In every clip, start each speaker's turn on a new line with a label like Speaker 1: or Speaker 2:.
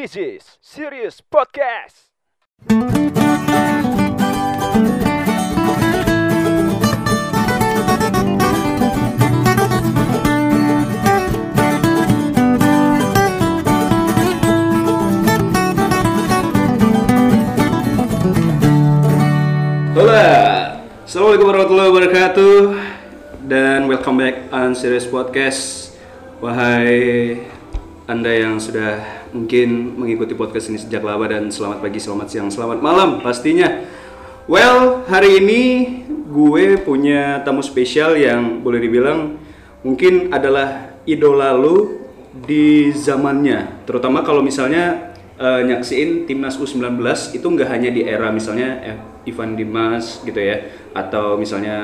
Speaker 1: This is Serious Podcast.
Speaker 2: Halo, Assalamualaikum warahmatullahi wabarakatuh dan welcome back on Serious Podcast. Wahai anda yang sudah mungkin mengikuti podcast ini sejak lama dan selamat pagi, selamat siang, selamat malam pastinya. Well, hari ini gue punya tamu spesial yang boleh dibilang mungkin adalah idola lu di zamannya, terutama kalau misalnya eh, nyaksiin timnas U19 itu nggak hanya di era misalnya eh, Ivan Dimas gitu ya atau misalnya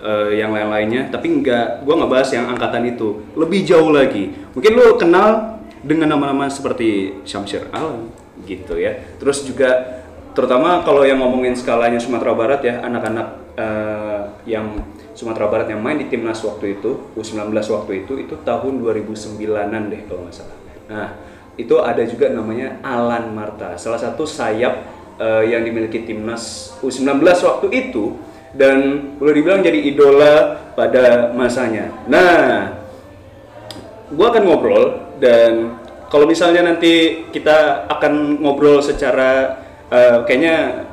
Speaker 2: eh, yang lain-lainnya tapi nggak gua nggak bahas yang angkatan itu. Lebih jauh lagi. Mungkin lu kenal dengan nama-nama seperti Syamsir Alam gitu ya. Terus juga terutama kalau yang ngomongin skalanya Sumatera Barat ya anak-anak eh, yang Sumatera Barat yang main di timnas waktu itu U19 waktu itu itu tahun 2009an deh kalau nggak salah. Nah itu ada juga namanya Alan Marta salah satu sayap eh, yang dimiliki timnas U19 waktu itu dan boleh dibilang jadi idola pada masanya. Nah gue akan ngobrol dan kalau misalnya nanti kita akan ngobrol secara eh, kayaknya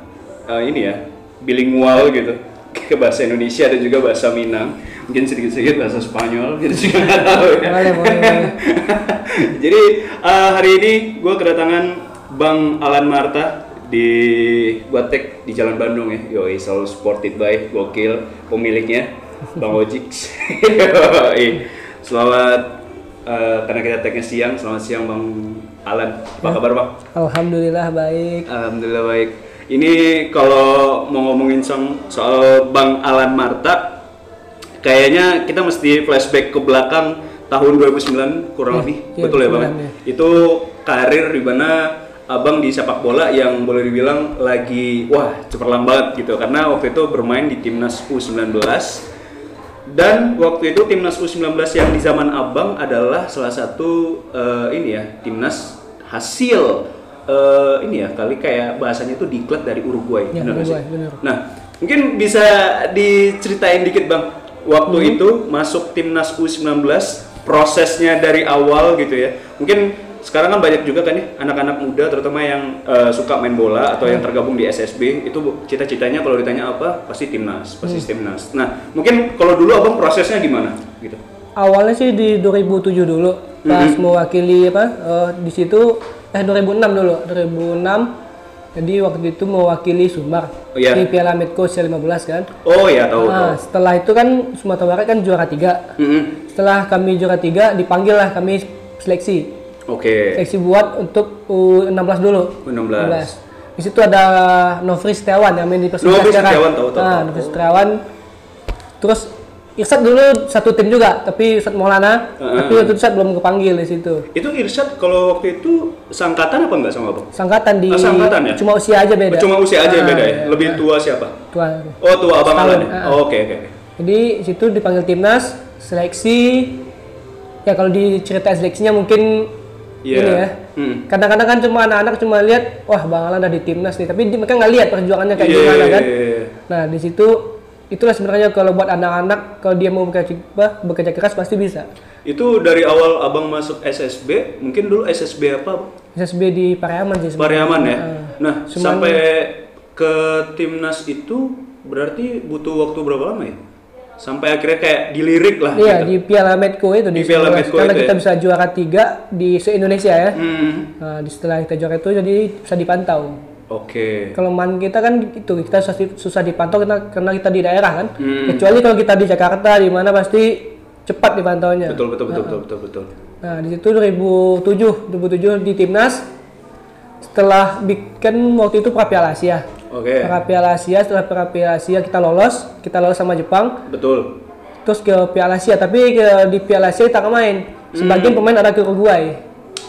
Speaker 2: eh, ini ya bilingual gitu ke bahasa Indonesia dan juga bahasa Minang mungkin sedikit-sedikit bahasa Spanyol gitu juga nggak tahu ya
Speaker 3: Boleh, boleh, boleh.
Speaker 2: jadi eh, hari ini gue kedatangan Bang Alan Marta di Guatek di Jalan Bandung ya. Yoi, selalu supported by gokil pemiliknya Bang Ojik. Yoi. Selamat eh, karena kita tagnya siang. Selamat siang Bang Alan. Apa kabar Bang?
Speaker 3: Alhamdulillah baik.
Speaker 2: Alhamdulillah baik. Ini kalau mau ngomongin soal, soal Bang Alan Marta, kayaknya kita mesti flashback ke belakang tahun 2009 kurang
Speaker 3: Iya,
Speaker 2: lebih,
Speaker 3: iya,
Speaker 2: betul ya bang?
Speaker 3: 2009, ya.
Speaker 2: Itu karir di mana abang di sepak bola yang boleh dibilang lagi wah cemerlang banget gitu, karena waktu itu bermain di timnas U19 dan waktu itu timnas U19 yang di zaman abang adalah salah satu eh, ini ya timnas hasil eh, ini ya kali kayak bahasanya itu diklat dari Uruguay,
Speaker 3: Ya,
Speaker 2: benar?
Speaker 3: Uruguay, benar.
Speaker 2: Nah, mungkin bisa diceritain dikit bang, waktu
Speaker 3: Hmm.
Speaker 2: itu masuk timnas U19, prosesnya dari awal gitu ya. Mungkin sekarang kan banyak juga kan ya anak-anak muda, terutama yang eh, suka main bola atau yang tergabung di SSB, itu cita-citanya kalau ditanya apa, pasti timnas, pasti
Speaker 3: Hmm.
Speaker 2: timnas. Nah, mungkin kalau dulu abang prosesnya gimana gitu?
Speaker 3: Awalnya sih di 2007 dulu pas
Speaker 2: Mhm.
Speaker 3: mewakili apa eh, di situ eh 2006 dulu 2006 jadi waktu itu mewakili Sumbar
Speaker 2: Oh, iya.
Speaker 3: di Piala Medco C15 kan.
Speaker 2: Oh ya tahu tahu.
Speaker 3: Nah, setelah itu kan Sumatera Barat kan juara tiga.
Speaker 2: Mm-mm.
Speaker 3: Setelah kami juara tiga dipanggil lah kami seleksi.
Speaker 2: Oke.
Speaker 3: Seleksi buat untuk U16 dulu.
Speaker 2: U16.
Speaker 3: Di situ ada Novri Setiawan yang main di Persija
Speaker 2: Novri. Setiawan, tahu, tahu,
Speaker 3: Nah. Novri Setiawan. Terus Irsat dulu satu tim juga, tapi Irsat Maulana,
Speaker 2: Heeh.
Speaker 3: tapi waktu itu Irsat belum kepanggil di situ.
Speaker 2: Itu Irsyad kalau waktu itu sangkatan apa enggak sama abang?
Speaker 3: Sangkatan di
Speaker 2: Ah, sangkatan ya?
Speaker 3: cuma usia aja beda.
Speaker 2: Cuma usia aja
Speaker 3: Ah,
Speaker 2: beda ya?
Speaker 3: iya.
Speaker 2: Lebih
Speaker 3: Ah,
Speaker 2: tua siapa?
Speaker 3: tua.
Speaker 2: Oh tua abang Alan ya?
Speaker 3: ah.
Speaker 2: Oh, Oke oke. oke.
Speaker 3: Jadi di situ dipanggil timnas, seleksi. Ya kalau diceritain seleksinya mungkin
Speaker 2: Iya.
Speaker 3: ini ya.
Speaker 2: Hmm.
Speaker 3: Kadang-kadang kan cuma anak-anak cuma lihat, wah Bang Alan ada di timnas nih, tapi mereka nggak lihat perjuangannya kayak
Speaker 2: Iya,
Speaker 3: gimana kan.
Speaker 2: iya, iya.
Speaker 3: Nah di situ itulah sebenarnya kalau buat anak-anak kalau dia mau bekerja bekerja keras pasti bisa.
Speaker 2: Itu dari awal abang masuk SSB, mungkin dulu SSB apa?
Speaker 3: SSB di Pariaman sih. sebenarnya.
Speaker 2: Pariaman ya.
Speaker 3: Ah.
Speaker 2: Nah,
Speaker 3: Cuman-
Speaker 2: sampai ke timnas itu berarti butuh waktu berapa lama ya? Sampai akhirnya kayak dilirik lah
Speaker 3: Iya
Speaker 2: gitu.
Speaker 3: di Piala Medco itu
Speaker 2: Di Piala
Speaker 3: 19.
Speaker 2: Medco
Speaker 3: karena
Speaker 2: itu
Speaker 3: kita
Speaker 2: ya?
Speaker 3: bisa juara tiga di se Indonesia ya.
Speaker 2: Hmm.
Speaker 3: Nah, di setelah kita juara itu jadi bisa dipantau.
Speaker 2: Oke.
Speaker 3: Kelemahan kita kan itu kita susah, susah dipantau karena, karena kita di daerah kan.
Speaker 2: Hmm.
Speaker 3: Kecuali kalau kita di Jakarta di mana pasti cepat dipantaunya.
Speaker 2: Betul betul betul betul betul betul.
Speaker 3: Nah, di situ 2007, 2007 di timnas setelah bikin waktu itu Piala Asia.
Speaker 2: Oke.
Speaker 3: Pra Piala Asia, setelah pra Piala Asia kita lolos, kita lolos sama Jepang,
Speaker 2: Betul.
Speaker 3: terus ke Piala Asia, tapi ke, di Piala Asia kita nggak main. Sebagian pemain ada ke Uruguay.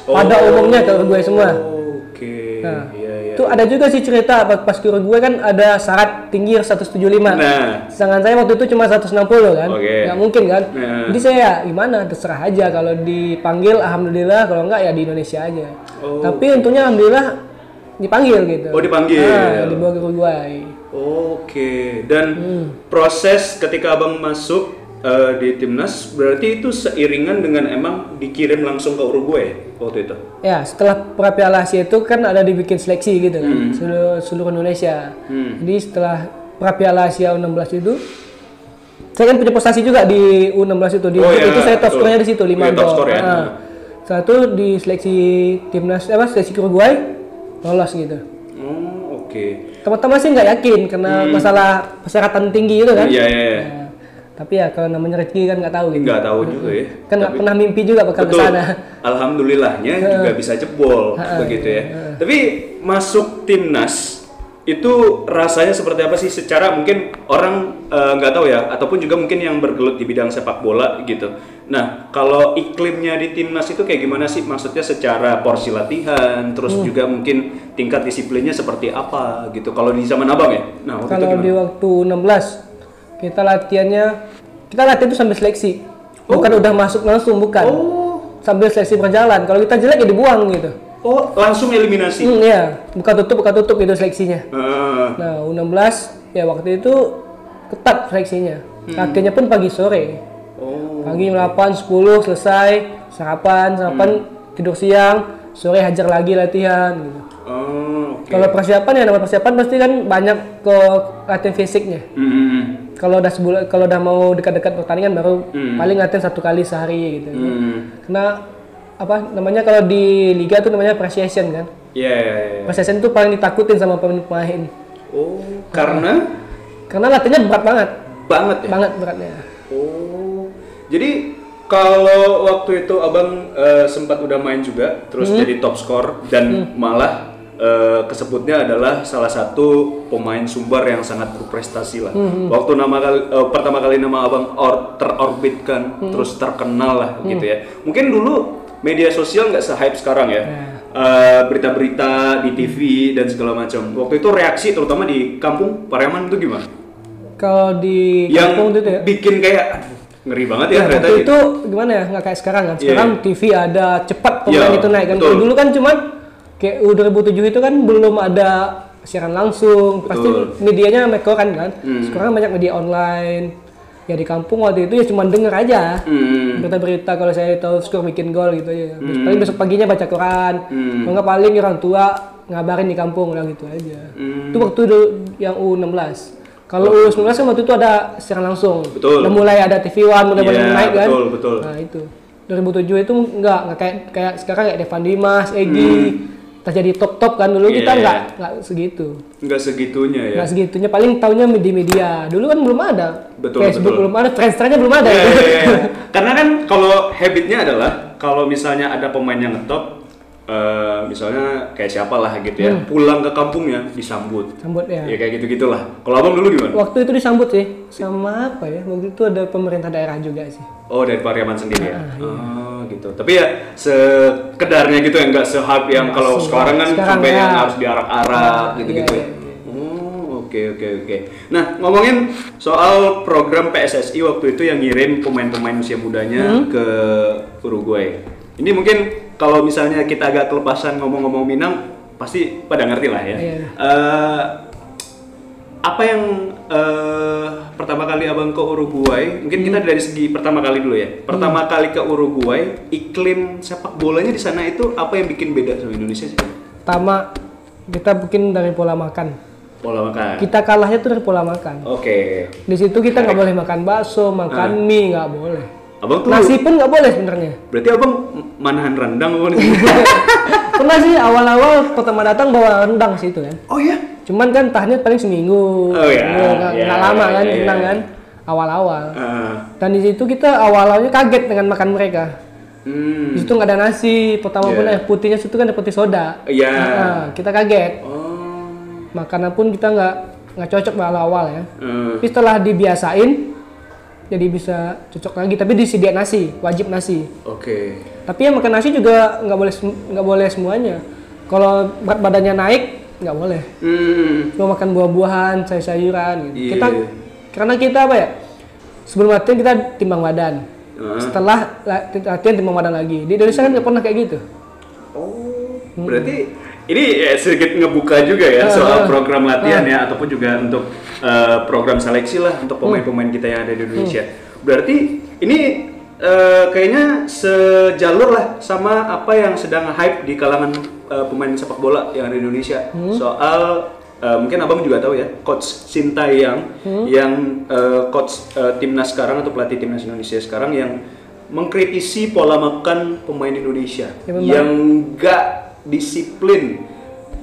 Speaker 3: Pada
Speaker 2: Hmm. Oh.
Speaker 3: umumnya ke Uruguay semua.
Speaker 2: Oke.
Speaker 3: Nah.
Speaker 2: Iya iya
Speaker 3: Itu ada juga sih cerita pas ke Uruguay kan ada syarat tinggi 175.
Speaker 2: Nah.
Speaker 3: Sedangkan saya waktu itu cuma 160 kan.
Speaker 2: Oke.
Speaker 3: Nggak mungkin kan.
Speaker 2: Nah.
Speaker 3: Jadi saya ya gimana terserah aja kalau dipanggil alhamdulillah kalau enggak ya di Indonesia aja.
Speaker 2: Oh.
Speaker 3: Tapi untungnya alhamdulillah dipanggil gitu.
Speaker 2: Oh, dipanggil.
Speaker 3: Nah, dibawa ke Uruguay.
Speaker 2: Oke, dan
Speaker 3: Hmm.
Speaker 2: proses ketika abang masuk eh, di timnas berarti itu seiringan dengan emang dikirim langsung ke Uruguay waktu itu.
Speaker 3: Ya, setelah pra Piala Asia itu kan ada dibikin seleksi gitu kan, seluruh, seluruh Indonesia.
Speaker 2: Hmm.
Speaker 3: Jadi setelah pra Piala Asia U16 itu, saya kan punya prestasi juga di U16 itu. Di
Speaker 2: Oh, iya,
Speaker 3: itu saya top skornya di situ 5
Speaker 2: Iya, top
Speaker 3: gol.
Speaker 2: skor ya.
Speaker 3: Nah, itu di seleksi timnas apa seleksi Uruguay lolos gitu.
Speaker 2: Oh, oke.
Speaker 3: Teman-teman sih nggak yakin karena masalah persyaratan tinggi itu kan.
Speaker 2: Hmm. Iya, iya, iya.
Speaker 3: Nah, tapi ya kalau namanya rezeki kan nggak tahu gitu.
Speaker 2: Nggak tahu juga ya.
Speaker 3: Kan nggak pernah mimpi juga bakal ke sana.
Speaker 2: Alhamdulillahnya juga bisa jebol begitu ya. Tapi masuk timnas itu rasanya seperti apa sih? Secara mungkin orang eh, nggak tahu ya, ataupun juga mungkin yang bergelut di bidang sepak bola gitu. Nah, kalau iklimnya di timnas itu kayak gimana sih? Maksudnya secara porsi latihan, terus
Speaker 3: Hmm.
Speaker 2: juga mungkin tingkat disiplinnya seperti apa gitu. Kalau di zaman abang ya? Nah, waktu itu
Speaker 3: Kalau
Speaker 2: gimana?
Speaker 3: di waktu 16 kita latihannya kita latihan itu sambil seleksi. Bukan udah masuk langsung bukan.
Speaker 2: Oh,
Speaker 3: Sambil seleksi berjalan. Kalau kita jelek ya dibuang gitu.
Speaker 2: Oh langsung eliminasi.
Speaker 3: Hmm, ya, buka tutup buka tutup itu seleksinya.
Speaker 2: Ah,
Speaker 3: Nah, U16 ya waktu itu ketat seleksinya. Latihannya pun pagi sore.
Speaker 2: oh,
Speaker 3: Pagi 8 10 selesai, sarapan, sarapan tidur siang, sore hajar lagi latihan gitu.
Speaker 2: oh, oke.
Speaker 3: Kalau persiapan ya nama persiapan pasti kan banyak ke latihan fisiknya.
Speaker 2: Hmm, hmm, hmm.
Speaker 3: kalau udah sebulan kalau udah mau dekat-dekat pertandingan baru
Speaker 2: Hmm.
Speaker 3: paling latihan satu kali sehari gitu
Speaker 2: Hmm.
Speaker 3: karena apa namanya kalau di liga tuh namanya pre-season kan?
Speaker 2: Iya, iya, iya.
Speaker 3: pre-season tuh paling ditakutin sama pemain-pemain
Speaker 2: Oh, karena?
Speaker 3: Karena latihannya berat banget.
Speaker 2: Banget ya.
Speaker 3: banget beratnya.
Speaker 2: Oh, jadi kalau waktu itu abang eh, sempat udah main juga, terus jadi top skor dan malah eh, kesebutnya adalah salah satu pemain sumber yang sangat berprestasi lah. Waktu nama kali, eh, pertama kali nama abang or, terorbitkan, terus terkenal lah gitu ya. Mungkin dulu media sosial nggak se-hype sekarang ya. Eh, berita-berita di TV dan segala macam. Waktu itu reaksi terutama di kampung Pariaman itu gimana?
Speaker 3: kalau di
Speaker 2: yang
Speaker 3: kampung itu ya
Speaker 2: bikin kayak ngeri banget ya
Speaker 3: Ya,
Speaker 2: ternyata
Speaker 3: waktu
Speaker 2: gitu.
Speaker 3: itu gimana ya nggak kayak sekarang kan
Speaker 2: Iya.
Speaker 3: sekarang TV ada cepat pemain
Speaker 2: Iya,
Speaker 3: itu naik kan dulu kan cuman kayak U2007 itu kan belum ada siaran langsung pasti
Speaker 2: Betul. Hmm.
Speaker 3: medianya mekoran kan sekarang banyak media online ya di kampung waktu itu ya cuma denger aja.
Speaker 2: Hmm.
Speaker 3: berita-berita kalau saya tahu skor bikin gol gitu ya. Paling besok paginya baca koran
Speaker 2: Hmm.
Speaker 3: kalau nggak paling orang tua ngabarin di kampung udah gitu aja.
Speaker 2: Hmm.
Speaker 3: itu waktu itu yang U16 kalau U19 kan waktu itu ada siaran langsung.
Speaker 2: Betul.
Speaker 3: udah mulai ada TV One udah mulai
Speaker 2: Iya,
Speaker 3: naik kan.
Speaker 2: betul, betul.
Speaker 3: nah itu. 2007 itu enggak enggak kayak kayak sekarang kayak Devan Dimas Egi terjadi top top kan dulu kita
Speaker 2: Hmm. Iya.
Speaker 3: enggak enggak segitu
Speaker 2: nggak segitunya ya.
Speaker 3: enggak segitunya paling taunya di media dulu kan belum ada
Speaker 2: Betul,
Speaker 3: Facebook
Speaker 2: betul.
Speaker 3: belum ada Friendster-nya belum ada
Speaker 2: Iya, iya, iya. Karena kan kalau habitnya adalah kalau misalnya ada pemain yang ngetop, eh, misalnya kayak siapa lah gitu ya, pulang ke kampungnya disambut.
Speaker 3: sambut ya
Speaker 2: Ya kayak gitu gitulah. Kalau abang dulu gimana?
Speaker 3: waktu itu disambut sih sama apa ya waktu itu ada pemerintah daerah juga sih
Speaker 2: Oh dari Pariaman sendiri ya.
Speaker 3: Ah, iya.
Speaker 2: Oh gitu. Tapi ya sekedarnya gitu ya nggak se-hype yang kalau
Speaker 3: se-
Speaker 2: sekarang kan
Speaker 3: sekarang
Speaker 2: sampai
Speaker 3: ya.
Speaker 2: yang harus diarak-arak
Speaker 3: Ah,
Speaker 2: gitu-gitu
Speaker 3: iya,
Speaker 2: ya.
Speaker 3: iya,
Speaker 2: Oh oke oke oke. Nah ngomongin soal program PSSI waktu itu yang ngirim pemain-pemain usia mudanya
Speaker 3: Hmm.
Speaker 2: ke Uruguay. Ini mungkin kalau misalnya kita agak kelepasan ngomong-ngomong Minang pasti pada ngerti lah ya.
Speaker 3: Iya.
Speaker 2: Eh, apa yang eh, pertama kali abang ke Uruguay mungkin kita dari segi pertama kali dulu ya. Pertama kali ke Uruguay iklim sepak bolanya di sana itu apa yang bikin beda sama Indonesia sih?
Speaker 3: Pertama kita bikin dari pola makan.
Speaker 2: Pola makan.
Speaker 3: Kita kalahnya tuh dari pola makan.
Speaker 2: Oke.
Speaker 3: Di situ kita nggak boleh makan bakso makan
Speaker 2: Ah.
Speaker 3: mie nggak boleh
Speaker 2: abang tuh
Speaker 3: nasi pun nggak boleh sebenarnya.
Speaker 2: Berarti abang manahan rendang apa nih?
Speaker 3: Pernah sih awal-awal pertama datang bawa rendang situ kan
Speaker 2: oh ya
Speaker 3: cuman kan tahannya paling seminggu.
Speaker 2: Oh, iya,
Speaker 3: nggak
Speaker 2: iya,
Speaker 3: lama kan
Speaker 2: iya.
Speaker 3: rendang kan awal-awal.
Speaker 2: Ah,
Speaker 3: dan di situ kita awal-awalnya kaget dengan makan mereka.
Speaker 2: Hmm.
Speaker 3: Di situ nggak ada nasi pertama pun
Speaker 2: Iya.
Speaker 3: air putihnya situ kan ada putih soda.
Speaker 2: Iya.
Speaker 3: Nah, kita kaget.
Speaker 2: Oh.
Speaker 3: Makanan pun kita nggak nggak cocok awal-awal ya.
Speaker 2: Eh,
Speaker 3: tapi setelah dibiasain jadi bisa cocok lagi tapi disediakan nasi wajib nasi
Speaker 2: oke
Speaker 3: tapi yang makan nasi juga nggak boleh nggak boleh semuanya kalau berat badannya naik nggak boleh.
Speaker 2: Hmm.
Speaker 3: Cuma makan buah-buahan, sayur-sayuran. Gitu.
Speaker 2: Iya.
Speaker 3: Kita karena kita apa ya? Sebelum latihan kita timbang badan.
Speaker 2: Heeh.
Speaker 3: Setelah la- latihan timbang badan lagi. Di Indonesia kan nggak pernah kayak gitu.
Speaker 2: Oh, berarti ini ya, sedikit ngebuka juga ya
Speaker 3: Ah,
Speaker 2: soal
Speaker 3: ah.
Speaker 2: program latihan ya ataupun juga untuk eh, program seleksi lah untuk pemain-pemain kita yang ada di Indonesia. Berarti ini eh, kayaknya sejalur lah sama apa yang sedang hype di kalangan eh, pemain sepak bola yang ada di Indonesia. Soal eh, mungkin abang juga tahu ya coach Sintayang yang eh, coach eh, timnas sekarang atau pelatih timnas Indonesia sekarang yang mengkritisi pola makan pemain Indonesia
Speaker 3: Ya,
Speaker 2: yang nggak disiplin.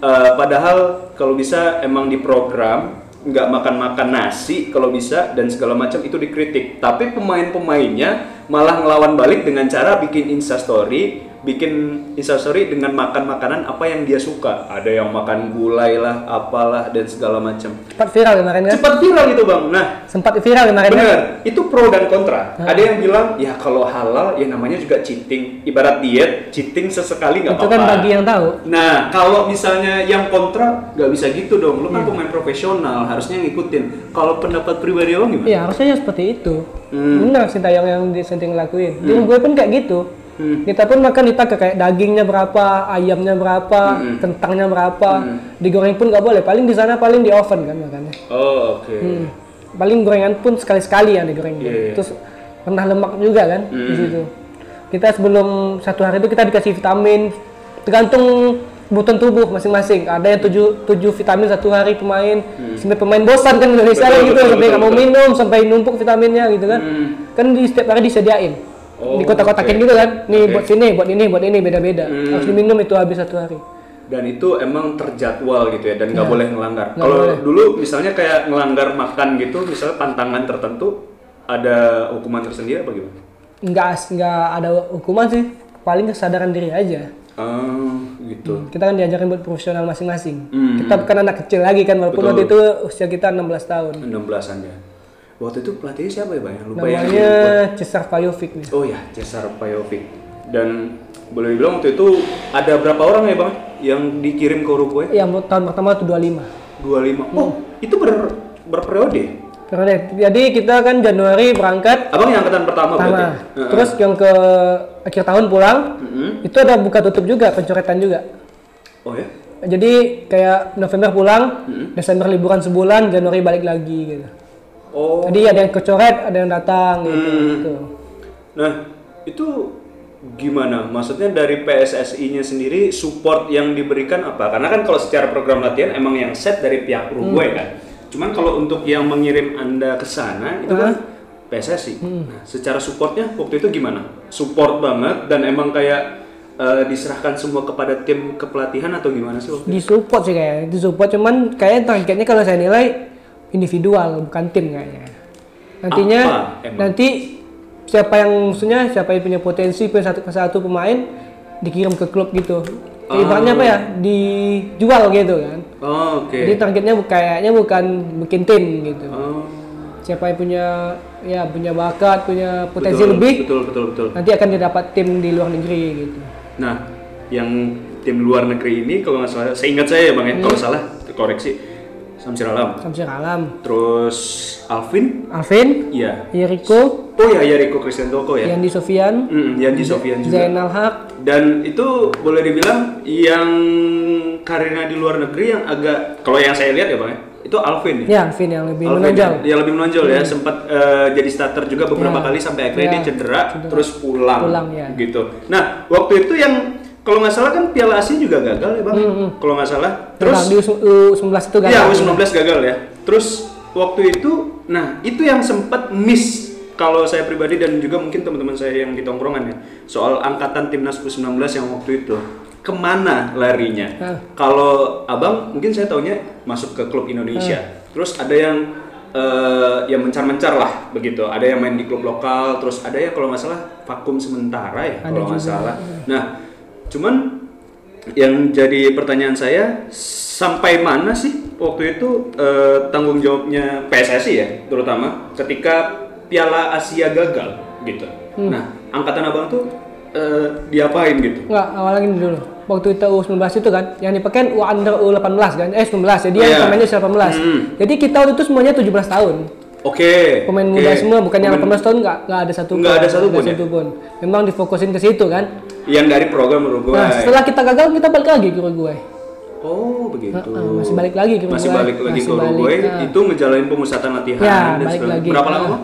Speaker 2: Eh, padahal kalau bisa emang di program nggak makan-makan nasi kalau bisa dan segala macam itu dikritik. Tapi pemain-pemainnya malah ngelawan balik dengan cara bikin instastory bikin instastory dengan makan makanan apa yang dia suka ada yang makan gulai lah apalah dan segala macam
Speaker 3: Sempat viral kemarin kan?
Speaker 2: cepat viral gitu bang nah
Speaker 3: Sempat viral kemarin kan?
Speaker 2: Benar, itu pro dan kontra. Ada yang bilang, ya kalau halal, ya namanya juga cheating. Ibarat diet, cheating sesekali nggak
Speaker 3: Itu
Speaker 2: apa-apa.
Speaker 3: kan bagi yang tahu.
Speaker 2: Nah, kalau misalnya yang kontra, nggak bisa gitu dong. Lu kan pemain profesional, harusnya ngikutin. Kalau pendapat pribadi lo gimana?
Speaker 3: Iya harusnya ya seperti itu.
Speaker 2: Hmm.
Speaker 3: Benar Sintayong yang disenting lakuin. Di gue pun kayak gitu.
Speaker 2: Hmm.
Speaker 3: Kita pun makan kita ke kayak dagingnya berapa, ayamnya berapa,
Speaker 2: Hmm.
Speaker 3: kentangnya berapa. Digoreng pun nggak boleh. Paling di sana paling di oven kan makannya.
Speaker 2: Oh, oke.
Speaker 3: Hmm. Paling gorengan pun sekali-sekali yang digoreng.
Speaker 2: Iya, iya.
Speaker 3: Terus rendah lemak juga kan di
Speaker 2: Hmm.
Speaker 3: situ. Kita sebelum satu hari itu kita dikasih vitamin tergantung kebutuhan tubuh masing-masing. Ada yang tujuh, tujuh vitamin satu hari pemain, sampai pemain bosan kan Indonesia
Speaker 2: Hmm. Betul,
Speaker 3: gitu,
Speaker 2: betul,
Speaker 3: sampai nggak
Speaker 2: betul,
Speaker 3: mau minum, sampai numpuk vitaminnya gitu kan.
Speaker 2: Hmm.
Speaker 3: Kan di setiap hari disediain.
Speaker 2: Oh,
Speaker 3: di kotak-kotakin
Speaker 2: oke.
Speaker 3: gitu kan. Nih
Speaker 2: Oke.
Speaker 3: buat sini, buat ini, buat ini beda-beda.
Speaker 2: Hmm.
Speaker 3: Harus diminum itu habis satu hari.
Speaker 2: Dan itu emang terjadwal gitu ya, dan nggak
Speaker 3: Iya.
Speaker 2: boleh ngelanggar. Kalau dulu misalnya kayak ngelanggar makan gitu, misalnya pantangan tertentu, ada hukuman tersendiri apa gimana?
Speaker 3: Nggak nggak ada hukuman sih. Paling kesadaran diri aja.
Speaker 2: Ah, gitu.
Speaker 3: Kita kan diajarin buat profesional masing-masing.
Speaker 2: Hmm.
Speaker 3: Kita bukan anak kecil lagi kan, walaupun
Speaker 2: Betul.
Speaker 3: waktu itu usia kita 16 tahun.
Speaker 2: 16-an ya. Waktu itu pelatihnya siapa ya bang? Lupa ya.
Speaker 3: Namanya Cesar Pajovic nih.
Speaker 2: Oh ya, Cesar Pajovic. Dan boleh dibilang waktu itu ada berapa orang ya bang yang dikirim ke Uruguay?
Speaker 3: Yang tahun pertama itu 25.
Speaker 2: 25. Oh, itu ber berperiode.
Speaker 3: Periode. Jadi kita kan Januari berangkat
Speaker 2: Abang yang angkatan pertama, berarti.
Speaker 3: pertama.
Speaker 2: Heeh.
Speaker 3: Terus yang ke akhir tahun pulang,
Speaker 2: Mm-mm.
Speaker 3: itu ada buka tutup juga, pencoretan juga.
Speaker 2: Oh ya.
Speaker 3: Jadi kayak November pulang,
Speaker 2: Mm-mm.
Speaker 3: Desember liburan sebulan, Januari balik lagi gitu.
Speaker 2: Oh.
Speaker 3: Jadi ada yang kecoret, ada yang datang gitu.
Speaker 2: Hmm.
Speaker 3: gitu.
Speaker 2: Nah, itu gimana? Maksudnya dari PSSI-nya sendiri support yang diberikan apa? Karena kan kalau secara program latihan emang yang set dari pihak Uruguay
Speaker 3: Hmm.
Speaker 2: kan. Cuman kalau untuk yang mengirim Anda ke sana itu kan PSSI.
Speaker 3: Hmm.
Speaker 2: Nah, secara supportnya waktu itu gimana? Support banget dan emang kayak eh, diserahkan semua kepada tim kepelatihan atau gimana sih waktu itu?
Speaker 3: Disupport sih kayaknya, disupport cuman kayaknya targetnya kalau saya nilai individual bukan tim kayaknya. Nantinya nanti siapa yang maksudnya siapa yang punya potensi punya satu satu pemain dikirim ke klub gitu.
Speaker 2: Ah.
Speaker 3: Ibaratnya apa ya? Dijual gitu kan.
Speaker 2: Oh, oke.
Speaker 3: Jadi targetnya kayaknya bukan bikin tim gitu.
Speaker 2: Oh,
Speaker 3: Siapa yang punya ya punya bakat, punya potensi
Speaker 2: betul,
Speaker 3: lebih,
Speaker 2: Betul, betul, betul.
Speaker 3: nanti akan didapat tim di luar negeri gitu.
Speaker 2: Nah, yang tim luar negeri ini kalau nggak salah, seingat saya ya bang ya, kalau salah koreksi, Samsir Alam,
Speaker 3: Samsir Alam,
Speaker 2: terus Alvin,
Speaker 3: Alvin,
Speaker 2: iya,
Speaker 3: Yeriko,
Speaker 2: oh ya ya Rico Christian Toko ya,
Speaker 3: Yandi Sofian,
Speaker 2: Mm, Yanji Sofian juga,
Speaker 3: Zainal Haq,
Speaker 2: dan itu boleh dibilang yang karirnya di luar negeri yang agak, kalau yang saya lihat ya bang ya, itu Alvin ya.
Speaker 3: ya Alvin yang lebih
Speaker 2: Alvin
Speaker 3: menonjol.
Speaker 2: ya, ya lebih menonjol ya. Sempat eh, jadi starter juga beberapa
Speaker 3: Ya.
Speaker 2: kali sampai akhirnya
Speaker 3: Ya,
Speaker 2: dia cedera,
Speaker 3: cedera.
Speaker 2: terus pulang,
Speaker 3: Pulang, ya.
Speaker 2: gitu. Nah waktu itu yang kalau nggak salah kan Piala Asia juga gagal ya bang, kalau nggak salah. Terus
Speaker 3: Terus di U19 itu gagal.
Speaker 2: Iya, U19 gagal ya. Terus waktu itu, nah itu yang sempat miss kalau saya pribadi dan juga mungkin teman-teman saya yang di tongkrongan ya soal angkatan timnas U19 yang waktu itu ke mana larinya?
Speaker 3: Hah.
Speaker 2: Kalau abang mungkin saya taunya masuk ke klub Indonesia. Terus ada yang eh, yang mencar-mencar lah begitu. Ada yang main di klub lokal. Terus ada ya kalau nggak salah vakum sementara ya kalau nggak salah. Nah, cuman yang jadi pertanyaan saya sampai mana sih waktu itu eh, tanggung jawabnya PSSI ya terutama ketika Piala Asia gagal gitu.
Speaker 3: Hmm.
Speaker 2: Nah angkatan abang tuh eh, diapain gitu?
Speaker 3: Enggak, awalnya gini dulu. waktu itu U19 itu kan, yang dipakai U under U18 kan, eh 19, jadi
Speaker 2: Iya.
Speaker 3: yang pemainnya usia 18.
Speaker 2: Hmm.
Speaker 3: Jadi kita waktu itu semuanya 17 tahun.
Speaker 2: Oke.
Speaker 3: Pemain
Speaker 2: oke.
Speaker 3: muda semua, bukan yang
Speaker 2: Pemain
Speaker 3: 18 tahun nggak nggak ada satu
Speaker 2: Nggak ada satu pun ya?
Speaker 3: pun. Memang difokusin ke situ kan.
Speaker 2: Yang dari program Uruguay.
Speaker 3: Nah, setelah kita gagal kita balik lagi ke Uruguay.
Speaker 2: Oh begitu.
Speaker 3: Heeh, masih balik lagi ke
Speaker 2: Masih
Speaker 3: Uruguay.
Speaker 2: balik lagi
Speaker 3: Masih
Speaker 2: ke
Speaker 3: balik,
Speaker 2: Uruguay.
Speaker 3: nah.
Speaker 2: Itu ngejalanin pemusatan latihan
Speaker 3: Ya,
Speaker 2: dan
Speaker 3: balik lagi.
Speaker 2: Berapa lama?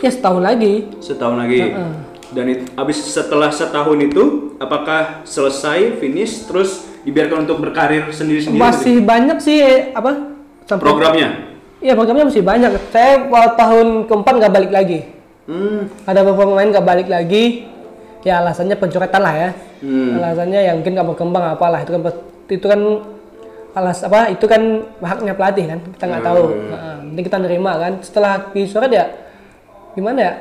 Speaker 3: Ya setahun lagi.
Speaker 2: Setahun lagi.
Speaker 3: Heeh.
Speaker 2: Dan it- abis setelah setahun itu, apakah selesai, finish, terus dibiarkan untuk berkarir sendiri-sendiri?
Speaker 3: Masih banyak sih eh, apa? Sampai
Speaker 2: Programnya?
Speaker 3: Iya programnya masih banyak. Saya tahun keempat nggak balik lagi.
Speaker 2: Hmm.
Speaker 3: Ada beberapa pemain nggak balik lagi. Ya alasannya pencoretan lah ya.
Speaker 2: Hmm.
Speaker 3: Alasannya yang mungkin nggak berkembang apalah itu kan itu kan alas apa itu kan haknya pelatih kan kita nggak tahu. Nah, nanti kita nerima kan. Setelah dicoret ya gimana ya?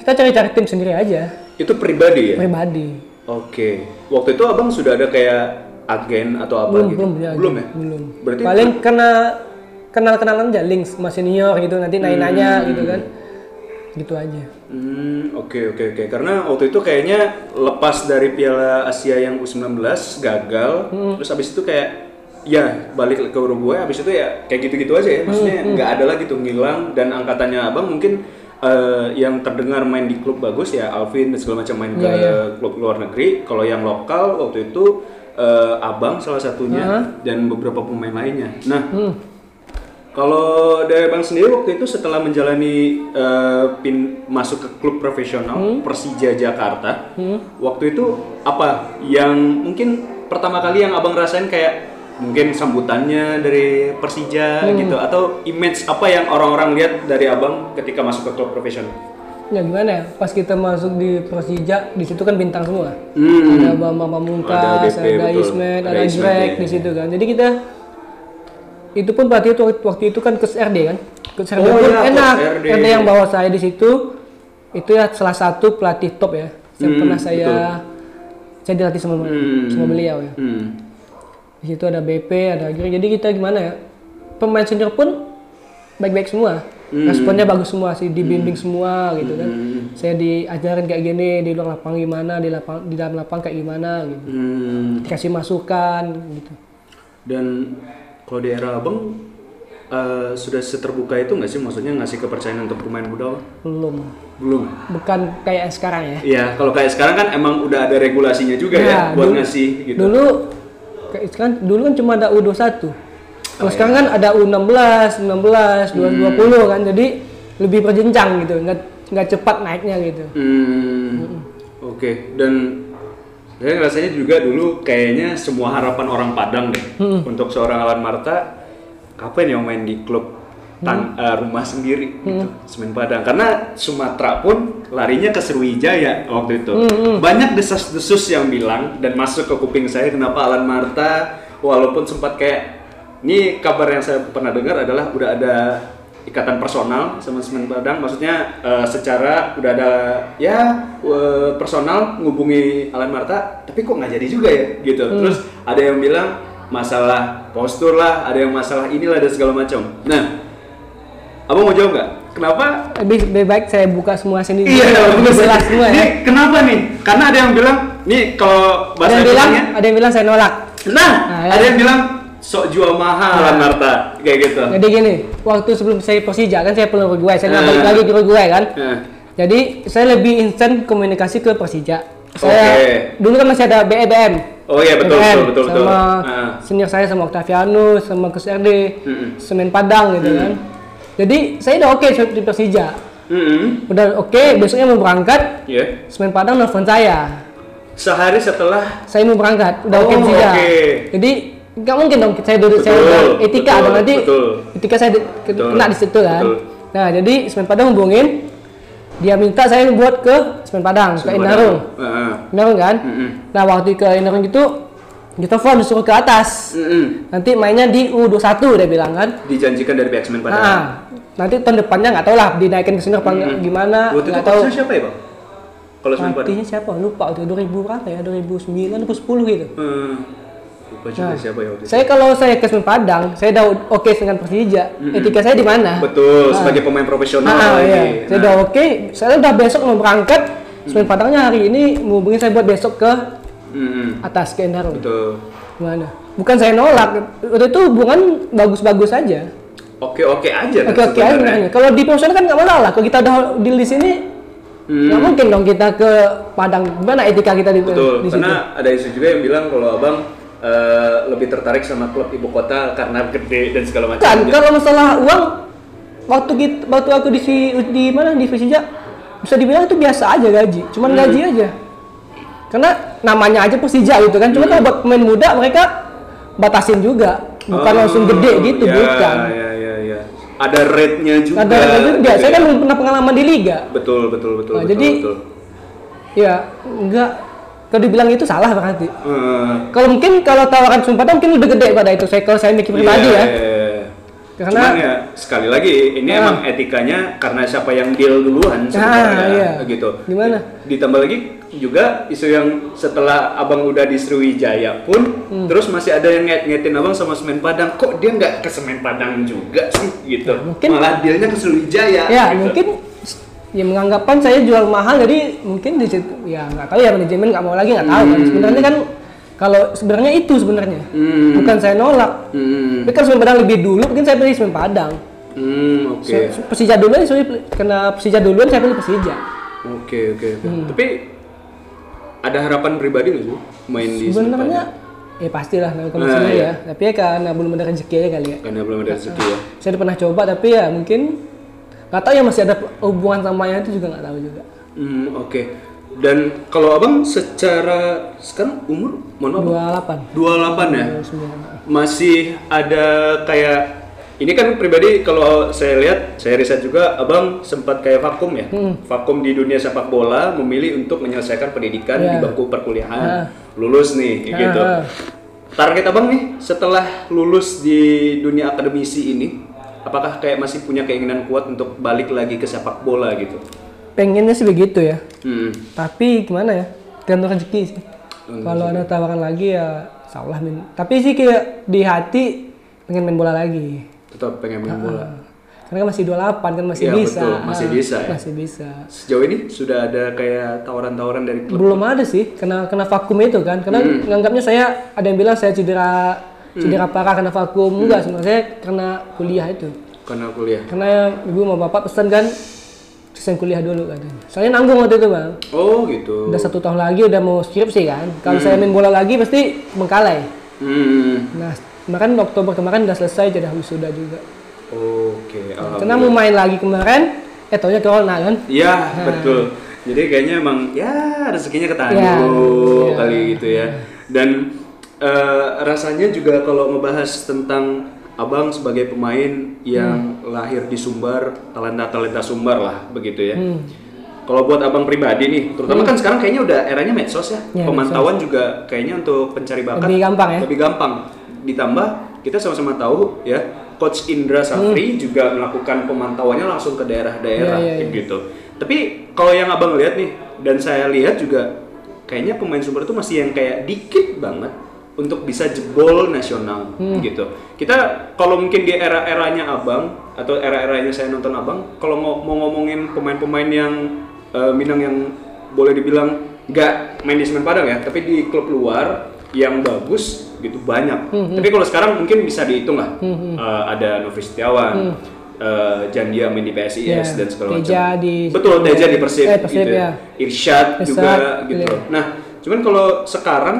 Speaker 3: Kita cari-cari tim sendiri aja
Speaker 2: Itu pribadi ya?
Speaker 3: pribadi.
Speaker 2: Oke. Waktu itu abang sudah ada kayak agen atau apa
Speaker 3: belum
Speaker 2: gitu?
Speaker 3: belum ya,
Speaker 2: belum ya?
Speaker 3: belum.
Speaker 2: Berarti
Speaker 3: Paling karena kenal-kenalan aja links sama senior gitu nanti nanya-nanya gitu kan. Gitu aja.
Speaker 2: Hmm, oke oke oke. Karena waktu itu kayaknya lepas dari Piala Asia yang U19 gagal, terus abis itu kayak ya balik ke Uruguay, abis itu ya kayak gitu-gitu aja ya. Maksudnya nggak ada lagi tuh ngilang dan angkatannya abang mungkin eh, yang terdengar main di klub bagus ya Alvin dan segala macam main ke klub luar negeri. Kalau yang lokal waktu itu eh, abang salah satunya dan beberapa pemain lainnya. Nah. Kalau dari Bang sendiri waktu itu setelah menjalani eh, pin masuk ke klub profesional Persija Jakarta, waktu itu apa yang mungkin pertama kali yang abang rasain kayak mungkin sambutannya dari Persija gitu atau image apa yang orang-orang lihat dari abang ketika masuk ke klub profesional?
Speaker 3: Ya gimana ya? Pas kita masuk di Persija, di situ kan bintang semua.
Speaker 2: Hmm.
Speaker 3: Ada Bambang Pamungkas,
Speaker 2: Ada
Speaker 3: ada,
Speaker 2: BP.
Speaker 3: Ismet,
Speaker 2: Ada
Speaker 3: ada
Speaker 2: Ismet,
Speaker 3: Jrek
Speaker 2: iya.
Speaker 3: di situ kan. Jadi kita itu pun berarti itu waktu itu kan ke RD kan. Ke RD
Speaker 2: Oh
Speaker 3: pun
Speaker 2: iya,
Speaker 3: enak.
Speaker 2: RD.
Speaker 3: RD yang bawa saya di situ itu ya salah satu pelatih top ya. Yang
Speaker 2: Hmm,
Speaker 3: pernah saya saya dilatih sama
Speaker 2: Hmm.
Speaker 3: sama beliau ya.
Speaker 2: Hmm.
Speaker 3: Di situ ada BP, ada Giri. Jadi kita gimana ya? Pemain senior pun baik-baik semua.
Speaker 2: Hmm.
Speaker 3: Responnya bagus semua sih, dibimbing semua gitu kan. Saya diajarin kayak gini, di luar lapangan gimana, di lapang di dalam lapangan kayak gimana gitu.
Speaker 2: Hmm.
Speaker 3: Dikasih masukan gitu.
Speaker 2: Dan kalau di era abang eh, sudah seterbuka itu nggak sih maksudnya ngasih kepercayaan untuk pemain muda?
Speaker 3: Belum.
Speaker 2: Belum.
Speaker 3: Bukan kayak sekarang ya.
Speaker 2: Iya, kalau kayak sekarang kan emang udah ada regulasinya juga ya,
Speaker 3: Ya,
Speaker 2: buat
Speaker 3: dulu-
Speaker 2: ngasih gitu.
Speaker 3: Dulu kayak sekarang dulu kan cuma ada U21.
Speaker 2: Oh,
Speaker 3: Kalau
Speaker 2: iya.
Speaker 3: sekarang kan ada U16, 19, 20 kan. Jadi lebih berjenjang gitu, nggak nggak cepat naiknya gitu.
Speaker 2: Hmm, Oke, dan saya rasanya juga dulu kayaknya semua harapan orang Padang deh. Untuk seorang Alan Marta kapan ya main di klub tan- eh, rumah sendiri gitu, Semen Padang. Karena Sumatera pun larinya ke Sriwijaya waktu itu. Banyak desas-desus yang bilang dan masuk ke kuping saya kenapa Alan Marta walaupun sempat kayak ini kabar yang saya pernah dengar adalah udah ada ikatan personal sama Semen Padang. Maksudnya eh, secara udah ada ya eh, personal ngubungi Alan Marta tapi kok nggak jadi juga ya? Gitu. Terus ada yang bilang masalah postur lah ada yang masalah inilah dan segala macam. Nah abang mau jawab nggak? Kenapa?
Speaker 3: Lebih, lebih baik saya buka semua sini.
Speaker 2: iya
Speaker 3: lebih jelas semua ya.
Speaker 2: Ini kenapa nih? Karena ada yang bilang nih kalau
Speaker 3: Ada
Speaker 2: bahasa
Speaker 3: yang bilang, ada yang bilang saya nolak.
Speaker 2: nah
Speaker 3: Nah, ya.
Speaker 2: ada yang bilang sok jual mahal Alan Marta kayak gitu
Speaker 3: Jadi gini, waktu sebelum saya Persija kan saya pulang Uruguay, saya nggak
Speaker 2: Eh.
Speaker 3: balik lagi ke Uruguay kan.
Speaker 2: Nah.
Speaker 3: Jadi saya lebih instan komunikasi ke Persija. Saya
Speaker 2: Oke.
Speaker 3: dulu kan masih ada BEBM.
Speaker 2: Oh iya betul
Speaker 3: BBM,
Speaker 2: betul betul betul.
Speaker 3: Sama
Speaker 2: Nah.
Speaker 3: senior saya sama Octavianus, sama Kus RD,
Speaker 2: Mm-mm.
Speaker 3: Semen Padang gitu kan. Jadi saya udah oke di Persija.
Speaker 2: Mm-mm.
Speaker 3: Udah oke, besoknya mau berangkat,
Speaker 2: Iya.
Speaker 3: Semen Padang nelfon saya.
Speaker 2: Sehari setelah
Speaker 3: Saya mau berangkat, udah
Speaker 2: Oh,
Speaker 3: oke Persija.
Speaker 2: oke.
Speaker 3: Jadi nggak mungkin dong saya duduk saya
Speaker 2: Betul,
Speaker 3: etika
Speaker 2: betul,
Speaker 3: dong nanti
Speaker 2: betul.
Speaker 3: etika saya
Speaker 2: Betul,
Speaker 3: kena di situ kan.
Speaker 2: betul.
Speaker 3: Nah jadi Semen Padang hubungin, dia minta saya buat ke Semen Padang, ke Indarung.
Speaker 2: Heeh.
Speaker 3: Indarung kan?
Speaker 2: Mm-mm.
Speaker 3: Nah waktu ke Indarung itu kita phone disuruh ke atas.
Speaker 2: Mm-mm.
Speaker 3: Nanti mainnya di U21 dia bilang kan.
Speaker 2: Dijanjikan dari pihak Semen Padang.
Speaker 3: Nah, nanti tahun depannya nggak tahu lah dinaikin ke sini apa nggak- gimana
Speaker 2: Waktu itu
Speaker 3: tahu.
Speaker 2: siapa ya bang? Kalau Semen Padang?
Speaker 3: Siapa? Lupa waktu 2000 berapa ya? 2009 atau 10 gitu.
Speaker 2: Hmm. Juga
Speaker 3: Nah,
Speaker 2: siapa ya waktu itu.
Speaker 3: Saya kalau saya ke Semen Padang, saya udah oke dengan Persija. Etika saya di mana?
Speaker 2: Betul, sebagai pemain profesional
Speaker 3: Ah,
Speaker 2: lagi.
Speaker 3: iya. Saya
Speaker 2: Nah,
Speaker 3: udah oke. Saya udah besok mau berangkat. Semen Padangnya hari ini menghubungi saya buat besok ke
Speaker 2: Hmm,
Speaker 3: atas ke Endaro.
Speaker 2: betul.
Speaker 3: Gimana? Bukan saya nolak, waktu itu hubungan bagus-bagus aja.
Speaker 2: Oke oke aja.
Speaker 3: Oke oke aja. Kalau di profesional kan nggak masalah. Kalau kita udah deal di sini,
Speaker 2: Hmm.
Speaker 3: mungkin dong kita ke Padang. Gimana etika kita di,
Speaker 2: Betul,
Speaker 3: di situ?
Speaker 2: karena ada isu juga yang bilang kalau abang eh, lebih tertarik sama klub ibu kota karena gede dan segala macam.
Speaker 3: Kan kalau masalah uang, waktu kita, waktu aku di si- di mana di Persija bisa dibilang itu biasa aja gaji, cuman
Speaker 2: Hmm.
Speaker 3: gaji aja. Karena namanya aja Persija gitu kan. Cuma
Speaker 2: Hmm.
Speaker 3: kalau buat pemain muda mereka batasin juga, bukan
Speaker 2: Oh,
Speaker 3: langsung gede gitu,
Speaker 2: ya,
Speaker 3: bukan.
Speaker 2: Ya, ya, ya. Ada rate-nya juga.
Speaker 3: Ada juga.
Speaker 2: gitu
Speaker 3: Saya
Speaker 2: ya.
Speaker 3: kan belum pernah pengalaman di liga.
Speaker 2: Betul, betul, betul,
Speaker 3: Nah,
Speaker 2: betul,
Speaker 3: jadi-
Speaker 2: betul.
Speaker 3: Ya, enggak. Kalau dibilang itu salah berarti.
Speaker 2: Eh,
Speaker 3: Kalau mungkin kalau tawaran Sumpah mungkin lebih gede pada itu. Saya kalau saya mikir pribadi
Speaker 2: iya,
Speaker 3: ya.
Speaker 2: iya, iya.
Speaker 3: Karena-
Speaker 2: Cuman ya sekali lagi ini
Speaker 3: Ah.
Speaker 2: emang etikanya karena siapa yang deal duluan sebenarnya
Speaker 3: iya.
Speaker 2: gitu.
Speaker 3: Gimana?
Speaker 2: Ditambah lagi juga isu yang setelah abang udah di Sriwijaya pun
Speaker 3: Hmm.
Speaker 2: terus masih ada yang ngait-ngaitin abang sama Semen Padang. Kok dia nggak ke Semen Padang juga sih gitu?
Speaker 3: mungkin-
Speaker 2: Malah dealnya ke Sriwijaya.
Speaker 3: Ya,
Speaker 2: gitu.
Speaker 3: mungkin ya menganggapan saya jual mahal jadi mungkin di situ ya nggak tahu ya manajemen nggak mau lagi nggak tahu kan. Sebenarnya kan kalau sebenarnya itu sebenarnya.
Speaker 2: Hmm.
Speaker 3: Bukan saya nolak.
Speaker 2: Hmm,
Speaker 3: Tapi kan Semen Padang lebih dulu, mungkin saya pilih Semen Padang.
Speaker 2: hmm, oke.
Speaker 3: Se- Persija duluan, saya kena Persija duluan saya pilih Persija.
Speaker 2: Oke oke oke.
Speaker 3: Hmm.
Speaker 2: Tapi ada harapan pribadi nggak sih main di
Speaker 3: Sebenarnya ya pastilah namanya
Speaker 2: Nah, iya.
Speaker 3: ya. Tapi ya karena belum ada rezeki aja kali ya.
Speaker 2: Karena belum ada rezeki ya.
Speaker 3: Saya udah pernah coba tapi ya mungkin nggak tahu ya masih ada hubungan sama yang itu juga nggak tahu juga.
Speaker 2: Hmm, oke. Dan kalau abang secara sekarang umur mohon maaf
Speaker 3: 28.
Speaker 2: 28 ya.
Speaker 3: 29.
Speaker 2: Masih ada kayak ini kan pribadi kalau saya lihat saya riset juga abang sempat kayak vakum ya.
Speaker 3: Hmm.
Speaker 2: Vakum di dunia sepak bola memilih untuk menyelesaikan pendidikan di
Speaker 3: Iya.
Speaker 2: bangku perkuliahan.
Speaker 3: Ah.
Speaker 2: Lulus nih gitu.
Speaker 3: Ah, ah.
Speaker 2: Target abang nih setelah lulus di dunia akademisi ini apakah kayak masih punya keinginan kuat untuk balik lagi ke sepak bola gitu?
Speaker 3: Pengennya sih begitu ya.
Speaker 2: Hmm.
Speaker 3: Tapi gimana ya? Tergantung rezeki sih. Kalau ada tawaran lagi ya insya Allah min. Tapi sih kayak di hati pengen main bola lagi.
Speaker 2: Tetap pengen main bola.
Speaker 3: Karena kan masih 28 kan masih
Speaker 2: Iya,
Speaker 3: bisa.
Speaker 2: betul. Masih
Speaker 3: Ah,
Speaker 2: bisa ya.
Speaker 3: Masih bisa.
Speaker 2: Sejauh ini sudah ada kayak tawaran-tawaran dari klub?
Speaker 3: Belum ada sih kena kena vakum itu kan. Karena
Speaker 2: Hmm.
Speaker 3: nganggapnya saya ada yang bilang saya cedera cedera parah karena vakum.
Speaker 2: Hmm.
Speaker 3: Enggak, sebenarnya karena kuliah itu.
Speaker 2: Karena kuliah.
Speaker 3: Karena ibu sama bapak pesan kan selesai kuliah dulu katanya. Soalnya nanggung waktu itu bang.
Speaker 2: Oh gitu.
Speaker 3: Udah satu tahun lagi udah mau skripsi kan. Kalau saya main bola lagi pasti bengkalai.
Speaker 2: Hmm.
Speaker 3: Nah kemarin Oktober kemarin udah selesai jadi wisuda juga.
Speaker 2: Oke.
Speaker 3: Karena mau main lagi kemarin, eh taunya corona kan.
Speaker 2: Iya betul. Jadi kayaknya emang ya rezekinya ketangguh
Speaker 3: Ya, iya.
Speaker 2: kali gitu ya. Dan eh, rasanya juga kalau ngebahas tentang abang sebagai pemain yang
Speaker 3: Hmm.
Speaker 2: lahir di Sumbar, talenta-talenta Sumbar lah begitu ya.
Speaker 3: Hmm.
Speaker 2: Kalau buat abang pribadi nih, terutama kan sekarang kayaknya udah eranya medsos ya.
Speaker 3: Ya,
Speaker 2: Pemantauan juga kayaknya untuk pencari bakat
Speaker 3: Lebih gampang ya?
Speaker 2: Lebih gampang. Ditambah kita sama-sama tahu ya, Coach Indra Safri juga melakukan pemantauannya langsung ke daerah-daerah
Speaker 3: Hmm. Ya, ya, ya.
Speaker 2: gitu. Tapi kalau yang abang lihat nih dan saya lihat juga kayaknya pemain Sumber itu masih yang kayak dikit banget untuk bisa jebol nasional
Speaker 3: Hmm.
Speaker 2: gitu. Kita kalau mungkin di era-eranya abang atau era-eranya saya nonton abang, kalau mau, mau ngomongin pemain-pemain yang eh, Minang yang boleh dibilang nggak main di Semen Padang ya, tapi di klub luar yang bagus gitu banyak.
Speaker 3: Hmm,
Speaker 2: Tapi kalau sekarang mungkin bisa dihitung lah. Eh, ada Novi Setiawan, eh, Jandia main di PSIS
Speaker 3: Hmm. Ya,
Speaker 2: dan segala macam.
Speaker 3: Teja di-
Speaker 2: Betul, Teja di Persib,
Speaker 3: Eh, Persib,
Speaker 2: gitu.
Speaker 3: ya.
Speaker 2: Irsyad juga gitu.
Speaker 3: iya.
Speaker 2: Nah, cuman kalau sekarang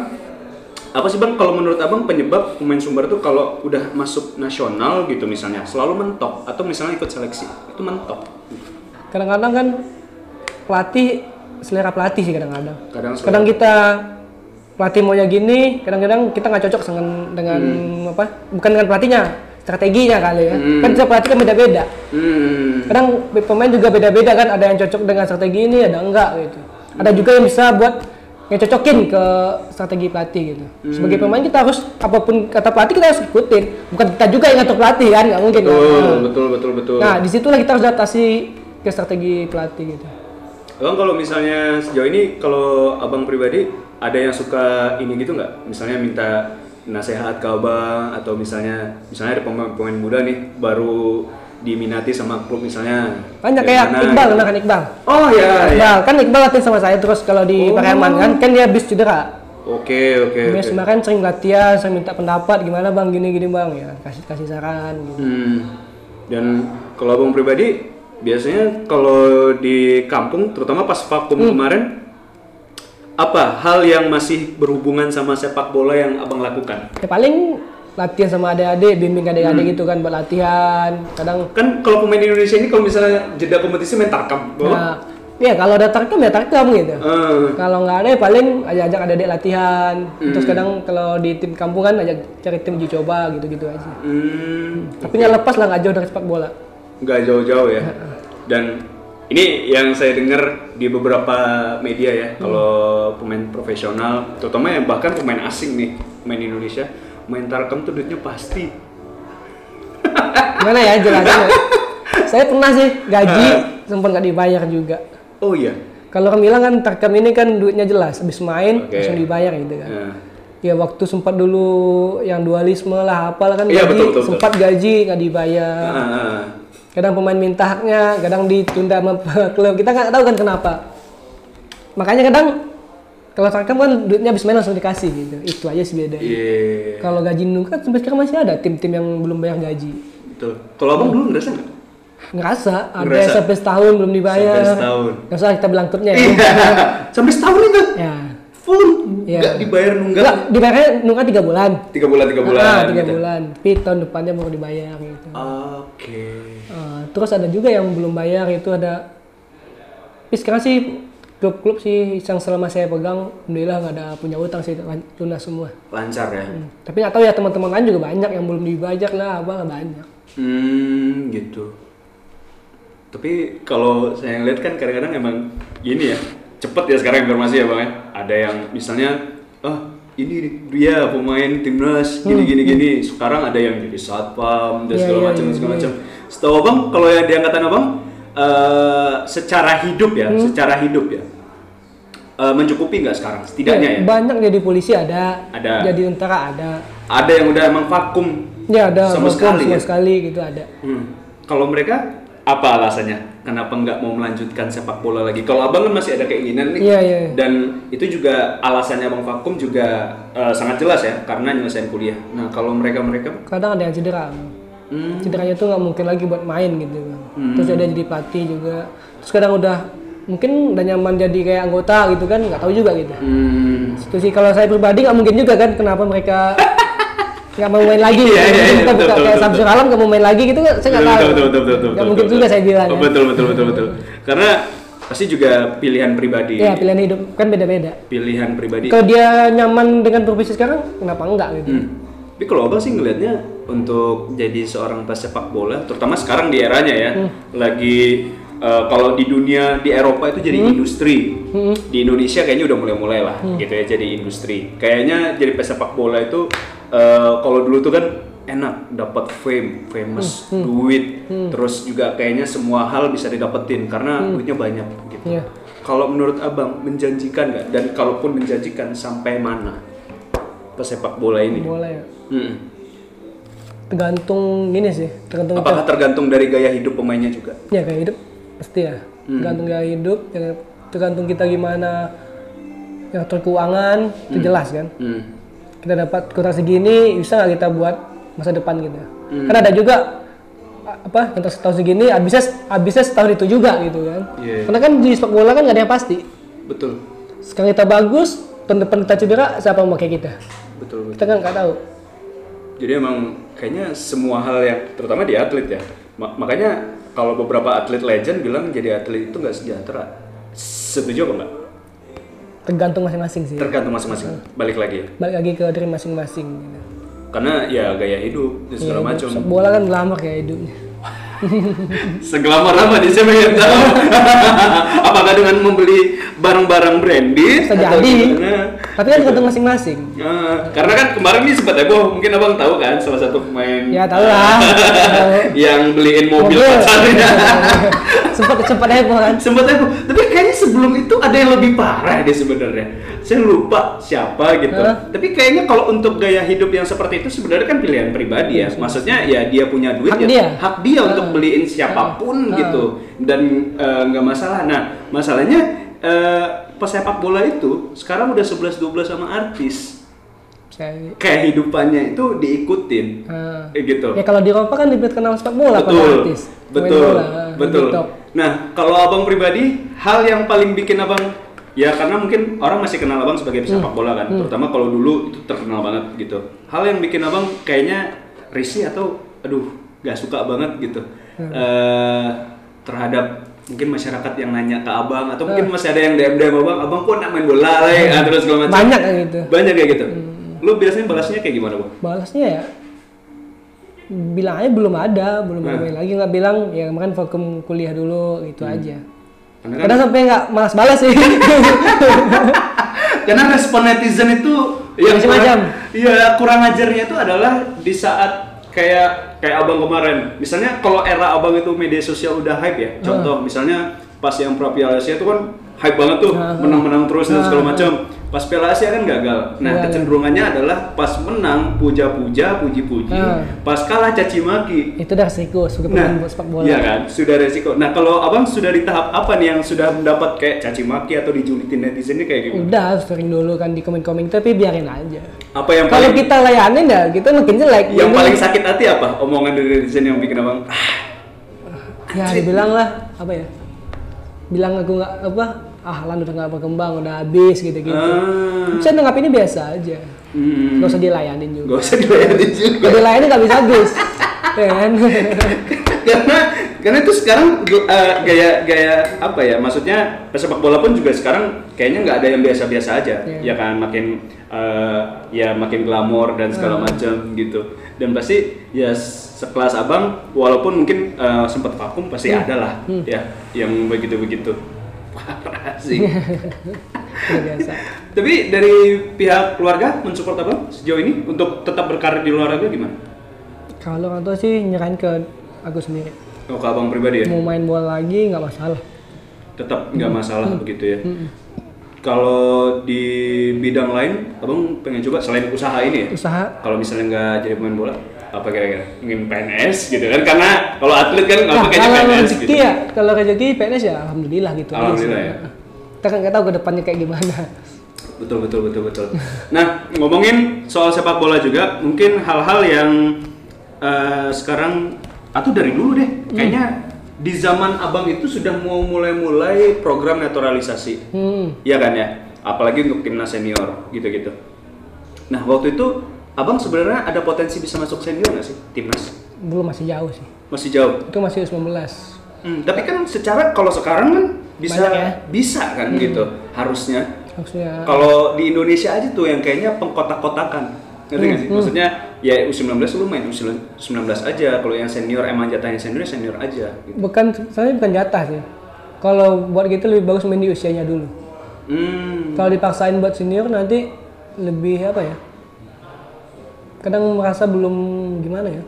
Speaker 2: apa sih bang kalau menurut abang penyebab pemain Sumber tuh kalau udah masuk nasional gitu misalnya selalu mentok atau misalnya ikut seleksi itu mentok
Speaker 3: Kadang-kadang kan pelatih selera pelatih sih kadang-kadang.
Speaker 2: kadang
Speaker 3: Kadang kita pelatih maunya gini, kadang-kadang kita nggak cocok dengan dengan apa? Bukan dengan pelatihnya, strateginya kali ya.
Speaker 2: Hmm.
Speaker 3: Kan setiap pelatih kan beda-beda.
Speaker 2: hmm,
Speaker 3: Kadang pemain juga beda-beda kan, ada yang cocok dengan strategi ini, ada enggak gitu. Ada juga yang bisa buat yang cocokin ke strategi pelatih gitu. Sebagai
Speaker 2: Hmm.
Speaker 3: pemain kita harus apa pun kata pelatih kita harus ikutin. Bukan kita juga yang ngatur pelatih kan, nggak mungkin. kan?
Speaker 2: betul
Speaker 3: Nah.
Speaker 2: betul betul betul
Speaker 3: Nah, di situlah kita harus adaptasi ke strategi pelatih gitu.
Speaker 2: Bang kalau misalnya sejauh ini kalau abang pribadi ada yang suka ini gitu nggak? Misalnya minta nasihat ke abang atau misalnya misalnya ada pemain-pemain muda nih baru diminati sama klub misalnya.
Speaker 3: Banyak kayak
Speaker 2: mana
Speaker 3: Iqbal,
Speaker 2: gitu.
Speaker 3: kan Iqbal.
Speaker 2: Oh ya, ya.
Speaker 3: Iqbal, kan Iqbal latihan sama saya terus kalau di
Speaker 2: Oh.
Speaker 3: Kan, kan dia habis cedera.
Speaker 2: Oke, oke, oke.
Speaker 3: Biasa kan sering latihan, sering minta pendapat gimana bang gini gini bang ya kasih kasih saran. Gitu.
Speaker 2: Hmm. Dan kalau abang pribadi, biasanya kalau di kampung, terutama pas vakum
Speaker 3: Hmm.
Speaker 2: kemarin, apa hal yang masih berhubungan sama sepak bola yang abang lakukan?
Speaker 3: Ya paling latihan sama adik-adik, bimbing
Speaker 2: Hmm.
Speaker 3: adik-adik gitu kan buat latihan. Kadang
Speaker 2: Kan kalau pemain Indonesia ini kalau misalnya jeda kompetisi main tarkam, oh.
Speaker 3: ya, ya kalau ada tarkam ya tarkam gitu.
Speaker 2: Eh,
Speaker 3: Kalau nggak ada ya paling ajak-ajak adik-adik latihan.
Speaker 2: Hmm.
Speaker 3: Terus kadang kalau di tim kampung kan ajak cari tim uji coba gitu-gitu aja.
Speaker 2: hmm,
Speaker 3: Tapi nggak lepas lah nggak jauh dari sepak bola.
Speaker 2: nggak jauh-jauh ya. Dan ini yang saya dengar di beberapa media ya, kalau pemain profesional, terutama yang bahkan pemain asing nih, pemain Indonesia, main tarkam tuh duitnya pasti.
Speaker 3: Gimana ya jelasin ya? Saya pernah sih gaji sempat nggak dibayar juga.
Speaker 2: Oh iya.
Speaker 3: Kalau orang bilang kan tarkam ini kan duitnya jelas, habis main
Speaker 2: Oke.
Speaker 3: langsung dibayar gitu kan.
Speaker 2: Nah,
Speaker 3: Ya waktu sempat dulu yang dualisme lah apalah kan
Speaker 2: Iya,
Speaker 3: gaji
Speaker 2: betul, betul,
Speaker 3: sempat gaji nggak dibayar.
Speaker 2: ah,
Speaker 3: Kadang pemain minta haknya, kadang ditunda sama klub. Kita nggak tahu kan kenapa. Makanya kadang kalau tarkam kan duitnya habis main langsung dikasih gitu. Itu aja sih bedanya.
Speaker 2: iya.
Speaker 3: Kalau gaji nunggu kan sampai sekarang masih ada tim-tim yang belum bayar gaji.
Speaker 2: Betul. Kalau abang dulu ngerasa nggak?
Speaker 3: Ngerasa ada
Speaker 2: Ngerasa.
Speaker 3: sampai setahun belum dibayar.
Speaker 2: Sampai setahun.
Speaker 3: Nggak usah kita bilang klubnya ya.
Speaker 2: Iya. Sampai setahun itu.
Speaker 3: ya.
Speaker 2: Full.
Speaker 3: Iya.
Speaker 2: Nggak dibayar nunggak.
Speaker 3: Nggak, dibayarnya nunggu tiga bulan.
Speaker 2: Tiga bulan, tiga bulan.
Speaker 3: Ah, tiga
Speaker 2: gitu.
Speaker 3: bulan. Tapi tahun depannya baru dibayar gitu.
Speaker 2: Oke.
Speaker 3: Ah, terus ada juga yang belum bayar itu ada. Tapi sekarang sih klub-klub sih yang selama saya pegang, alhamdulillah nggak ada punya utang sih lunas semua.
Speaker 2: Lancar ya.
Speaker 3: Hmm. Tapi nggak tahu ya teman-teman lain juga banyak yang belum dibayar lah, apa banyak.
Speaker 2: Hmm, gitu. Tapi kalau saya lihat kan kadang-kadang emang gini ya, cepet ya sekarang informasi ya bang ya. Ada yang misalnya, ah ini dia pemain timnas gini gini gini. Sekarang ada yang jadi satpam dan
Speaker 3: Iya,
Speaker 2: segala
Speaker 3: iya,
Speaker 2: macam
Speaker 3: iya,
Speaker 2: segala
Speaker 3: iya.
Speaker 2: macam. Setahu abang kalau yang di angkatan abang, eh, secara hidup ya, secara hidup ya, eh, mencukupi nggak sekarang? Setidaknya ya.
Speaker 3: Banyak jadi polisi ada,
Speaker 2: Ada.
Speaker 3: jadi tentara ada.
Speaker 2: Ada yang udah emang vakum.
Speaker 3: Ya ada
Speaker 2: Sama sekali
Speaker 3: sama
Speaker 2: ya?
Speaker 3: sekali gitu ada.
Speaker 2: Hmm. Kalau mereka apa alasannya? Kenapa nggak mau melanjutkan sepak bola lagi? Kalau abang kan masih ada keinginan nih.
Speaker 3: Iya, iya.
Speaker 2: Dan itu juga alasannya abang vakum juga eh, sangat jelas ya, karena nyelesain kuliah. Nah kalau mereka mereka,
Speaker 3: Kadang ada yang cedera.
Speaker 2: hmm,
Speaker 3: Cederanya tuh nggak mungkin lagi buat main gitu.
Speaker 2: Hmm.
Speaker 3: Terus ada jadi pelatih juga. Terus kadang udah mungkin udah nyaman jadi kayak anggota gitu kan nggak tahu juga gitu.
Speaker 2: hmm,
Speaker 3: Itu sih kalau saya pribadi nggak mungkin juga kan kenapa mereka nggak mau main lagi.
Speaker 2: Iya,
Speaker 3: Mungkin
Speaker 2: iya,
Speaker 3: kita
Speaker 2: betul,
Speaker 3: buka
Speaker 2: betul,
Speaker 3: kayak Samsung Alam nggak mau main lagi gitu kan saya nggak tahu.
Speaker 2: betul, betul, betul, betul,
Speaker 3: mungkin
Speaker 2: betul,
Speaker 3: juga saya bilang.
Speaker 2: Oh,
Speaker 3: ya.
Speaker 2: betul, betul, betul, betul. Karena pasti juga pilihan pribadi.
Speaker 3: Ya pilihan hidup kan beda-beda.
Speaker 2: Pilihan pribadi.
Speaker 3: Kalau dia nyaman dengan profesi sekarang kenapa enggak gitu?
Speaker 2: Hmm. Tapi kalau abang sih ngelihatnya untuk jadi seorang pesepak bola, terutama sekarang di eranya ya,
Speaker 3: Hmm.
Speaker 2: lagi eh, kalau di dunia di Eropa itu jadi
Speaker 3: Hmm.
Speaker 2: industri, di Indonesia kayaknya udah mulai-mulai lah, gitu ya jadi industri. Kayaknya jadi pesepak bola itu eh, kalau dulu tuh kan enak dapat fame, famous,
Speaker 3: Hmm.
Speaker 2: duit, terus juga kayaknya semua hal bisa didapetin karena duitnya banyak gitu.
Speaker 3: Iya.
Speaker 2: Kalau menurut abang menjanjikan nggak? Dan kalaupun menjanjikan sampai mana pesepak bola ini?
Speaker 3: Bola ya.
Speaker 2: Mm.
Speaker 3: Tergantung gini sih, tergantung.
Speaker 2: Apakah tergantung dari gaya hidup pemainnya juga?
Speaker 3: Ya kayak hidup pasti ya. Tergantung gaya hidup, ya, tergantung kita gimana yang atur keuangan itu jelas kan.
Speaker 2: Hmm.
Speaker 3: Kita dapat kurang segini bisa nggak kita buat masa depan kita. Kan ada juga apa yang setahun segini habisnya habisnya setahun itu juga gitu kan.
Speaker 2: Iya.
Speaker 3: Karena kan di sepak bola kan nggak ada yang pasti.
Speaker 2: Betul,
Speaker 3: Sekarang kita bagus, tahun depan kita cedera, siapa mau kayak kita?
Speaker 2: betul, betul.
Speaker 3: Kita kan nggak tahu.
Speaker 2: Jadi emang kayaknya semua hal yang terutama di atlet ya. Ma- makanya kalau beberapa atlet legend bilang jadi atlet itu nggak sejahtera. Setuju apa enggak?
Speaker 3: Tergantung masing-masing sih.
Speaker 2: Tergantung masing-masing. Balik lagi ya.
Speaker 3: Balik lagi ke diri masing-masing. Gitu.
Speaker 2: Karena ya gaya hidup dan segala
Speaker 3: Iya,
Speaker 2: macam.
Speaker 3: bola kan glamor kayak hidupnya.
Speaker 2: Seglamor apa nih saya pengen tahu. Apakah dengan membeli barang-barang branded
Speaker 3: Bisa
Speaker 2: atau
Speaker 3: jadi.
Speaker 2: gimana?
Speaker 3: Tapi kan tergantung masing-masing.
Speaker 2: Nah, karena kan kemarin nih sempat heboh, mungkin abang tahu kan salah satu pemain
Speaker 3: Ya tahu lah.
Speaker 2: yang beliin mobil,
Speaker 3: Mobil.
Speaker 2: pacarnya.
Speaker 3: sempat sempat heboh kan.
Speaker 2: sempat heboh. Tapi kayaknya sebelum itu ada yang lebih parah deh sebenarnya. Saya lupa siapa gitu.
Speaker 3: Hah?
Speaker 2: Tapi kayaknya kalau untuk gaya hidup yang seperti itu sebenarnya kan pilihan pribadi ya. Maksudnya ya dia punya duit
Speaker 3: Hak
Speaker 2: ya
Speaker 3: dia.
Speaker 2: hak dia untuk
Speaker 3: Ah.
Speaker 2: beliin siapa pun
Speaker 3: Ah.
Speaker 2: gitu dan eh, nggak masalah. Nah masalahnya eh, pesepak bola itu sekarang udah 11-12 sama artis.
Speaker 3: Saya
Speaker 2: Kayak hidupannya itu diikutin. Kayak gitu.
Speaker 3: Ya kalau di Eropa kan lebih terkenal sepak bola
Speaker 2: betul,
Speaker 3: artis.
Speaker 2: Betul,
Speaker 3: bola,
Speaker 2: betul. Nah, kalau abang pribadi, hal yang paling bikin abang ya karena mungkin orang masih kenal abang sebagai
Speaker 3: Hmm.
Speaker 2: pesepak bola kan, terutama kalau dulu itu terkenal banget gitu. Hal yang bikin abang kayaknya risih atau aduh gak suka banget gitu
Speaker 3: Hmm.
Speaker 2: eh, terhadap mungkin masyarakat yang nanya ke abang atau mungkin
Speaker 3: Hmm.
Speaker 2: masih ada yang DM DM abang, abang kok nak main bola lah ya, terus segala macam.
Speaker 3: Banyak kayak gitu.
Speaker 2: Banyak kayak gitu. Lu biasanya balasnya kayak gimana bang?
Speaker 3: Balasnya ya bilang aja belum ada, belum
Speaker 2: Nah.
Speaker 3: main lagi nggak bilang ya kemarin fokus kuliah dulu gitu aja.
Speaker 2: Karena
Speaker 3: Kadang sampai nggak malas balas sih.
Speaker 2: Karena respon netizen itu yang
Speaker 3: Macam-macam.
Speaker 2: Iya, kurang ajarnya itu adalah di saat kayak kayak abang kemarin. Misalnya kalau era abang itu media sosial udah hype ya. Contoh misalnya pas yang Piala Asia itu kan hype banget tuh, menang-menang terus dan segala macam. Pas Piala Asia kan gagal. Nah,
Speaker 3: Gagal.
Speaker 2: kecenderungannya adalah pas menang puja-puja, puji-puji, pas kalah caci maki.
Speaker 3: itu dah resiko sebagai
Speaker 2: Nah,
Speaker 3: pemain sepak bola.
Speaker 2: iya kan, sudah resiko. Nah, kalau abang sudah di tahap apa nih yang sudah mendapat kayak caci maki atau dijulitin netizen ini kayak gimana?
Speaker 3: Udah sering dulu kan di komen-komen tapi biarin aja.
Speaker 2: Apa yang
Speaker 3: Kalau kita layanin ya kita makin jelek.
Speaker 2: yang paling sakit hati apa? Omongan dari netizen yang bikin abang ah,
Speaker 3: ya dibilang lah apa ya? Bilang aku nggak apa? Ah, lan udah nggak berkembang, udah habis gitu-gitu.
Speaker 2: ah,
Speaker 3: Bisa nanggapinnya biasa aja.
Speaker 2: hmm,
Speaker 3: Gak usah dilayanin juga.
Speaker 2: gak usah dilayanin juga.
Speaker 3: Kalau dilayanin nggak bisa habis. Ya kan?
Speaker 2: karena karena itu sekarang uh, gaya gaya apa ya? Maksudnya pesepak bola pun juga sekarang kayaknya nggak ada yang biasa-biasa aja,
Speaker 3: Iya.
Speaker 2: ya kan? Makin uh, ya makin glamor dan segala
Speaker 3: Hmm.
Speaker 2: macam gitu. Dan pasti ya sekelas abang, walaupun mungkin uh, sempat vakum pasti
Speaker 3: Hmm.
Speaker 2: ada lah, ya yang begitu-begitu. Parah sih.
Speaker 3: Biasa.
Speaker 2: Tapi dari pihak keluarga mensupport abang sejauh ini untuk tetap berkarir di olahraga gimana?
Speaker 3: Kalau orang tua sih nyerahin ke aku sendiri.
Speaker 2: Oh, ke abang pribadi ya?
Speaker 3: Mau main bola lagi nggak masalah.
Speaker 2: Tetap nggak masalah
Speaker 3: Hmm.
Speaker 2: begitu ya? Kalau di bidang lain, abang pengen coba selain usaha ini ya?
Speaker 3: Usaha
Speaker 2: Kalau misalnya nggak jadi pemain bola, apa kira-kira? Ingin PNS gitu kan? Karena kalau atlet kan nggak
Speaker 3: Nah,
Speaker 2: pakai
Speaker 3: kalau
Speaker 2: PNS
Speaker 3: rezeki
Speaker 2: gitu.
Speaker 3: ya, kalau rezeki PNS ya alhamdulillah gitu.
Speaker 2: Alhamdulillah ya.
Speaker 3: Kita kan nggak tahu ke depannya kayak gimana.
Speaker 2: Betul betul betul betul. Nah ngomongin soal sepak bola juga, mungkin hal-hal yang eh, sekarang atau dari dulu deh, kayaknya di zaman abang itu sudah mau mulai-mulai program naturalisasi,
Speaker 3: Hmm.
Speaker 2: Iya kan ya? Apalagi untuk timnas senior gitu-gitu. Nah waktu itu abang sebenarnya ada potensi bisa masuk senior nggak sih timnas?
Speaker 3: Belum masih jauh sih.
Speaker 2: Masih jauh.
Speaker 3: Itu masih U19.
Speaker 2: Hmm, tapi kan secara kalau sekarang kan bisa
Speaker 3: Banyak ya?
Speaker 2: bisa kan gitu harusnya.
Speaker 3: Maksudnya
Speaker 2: Kalau di Indonesia aja tuh yang kayaknya pengkotak-kotakan. Ngerti nggak sih?
Speaker 3: Hmm,
Speaker 2: Maksudnya ya U19 lu main U19 aja. Kalau yang senior emang jatahnya senior senior aja gitu.
Speaker 3: bukan sebenarnya bukan jatah sih. Kalau buat gitu lebih bagus main di usianya dulu.
Speaker 2: Hmm.
Speaker 3: Kalau dipaksain buat senior nanti lebih apa ya? Kadang merasa belum gimana ya?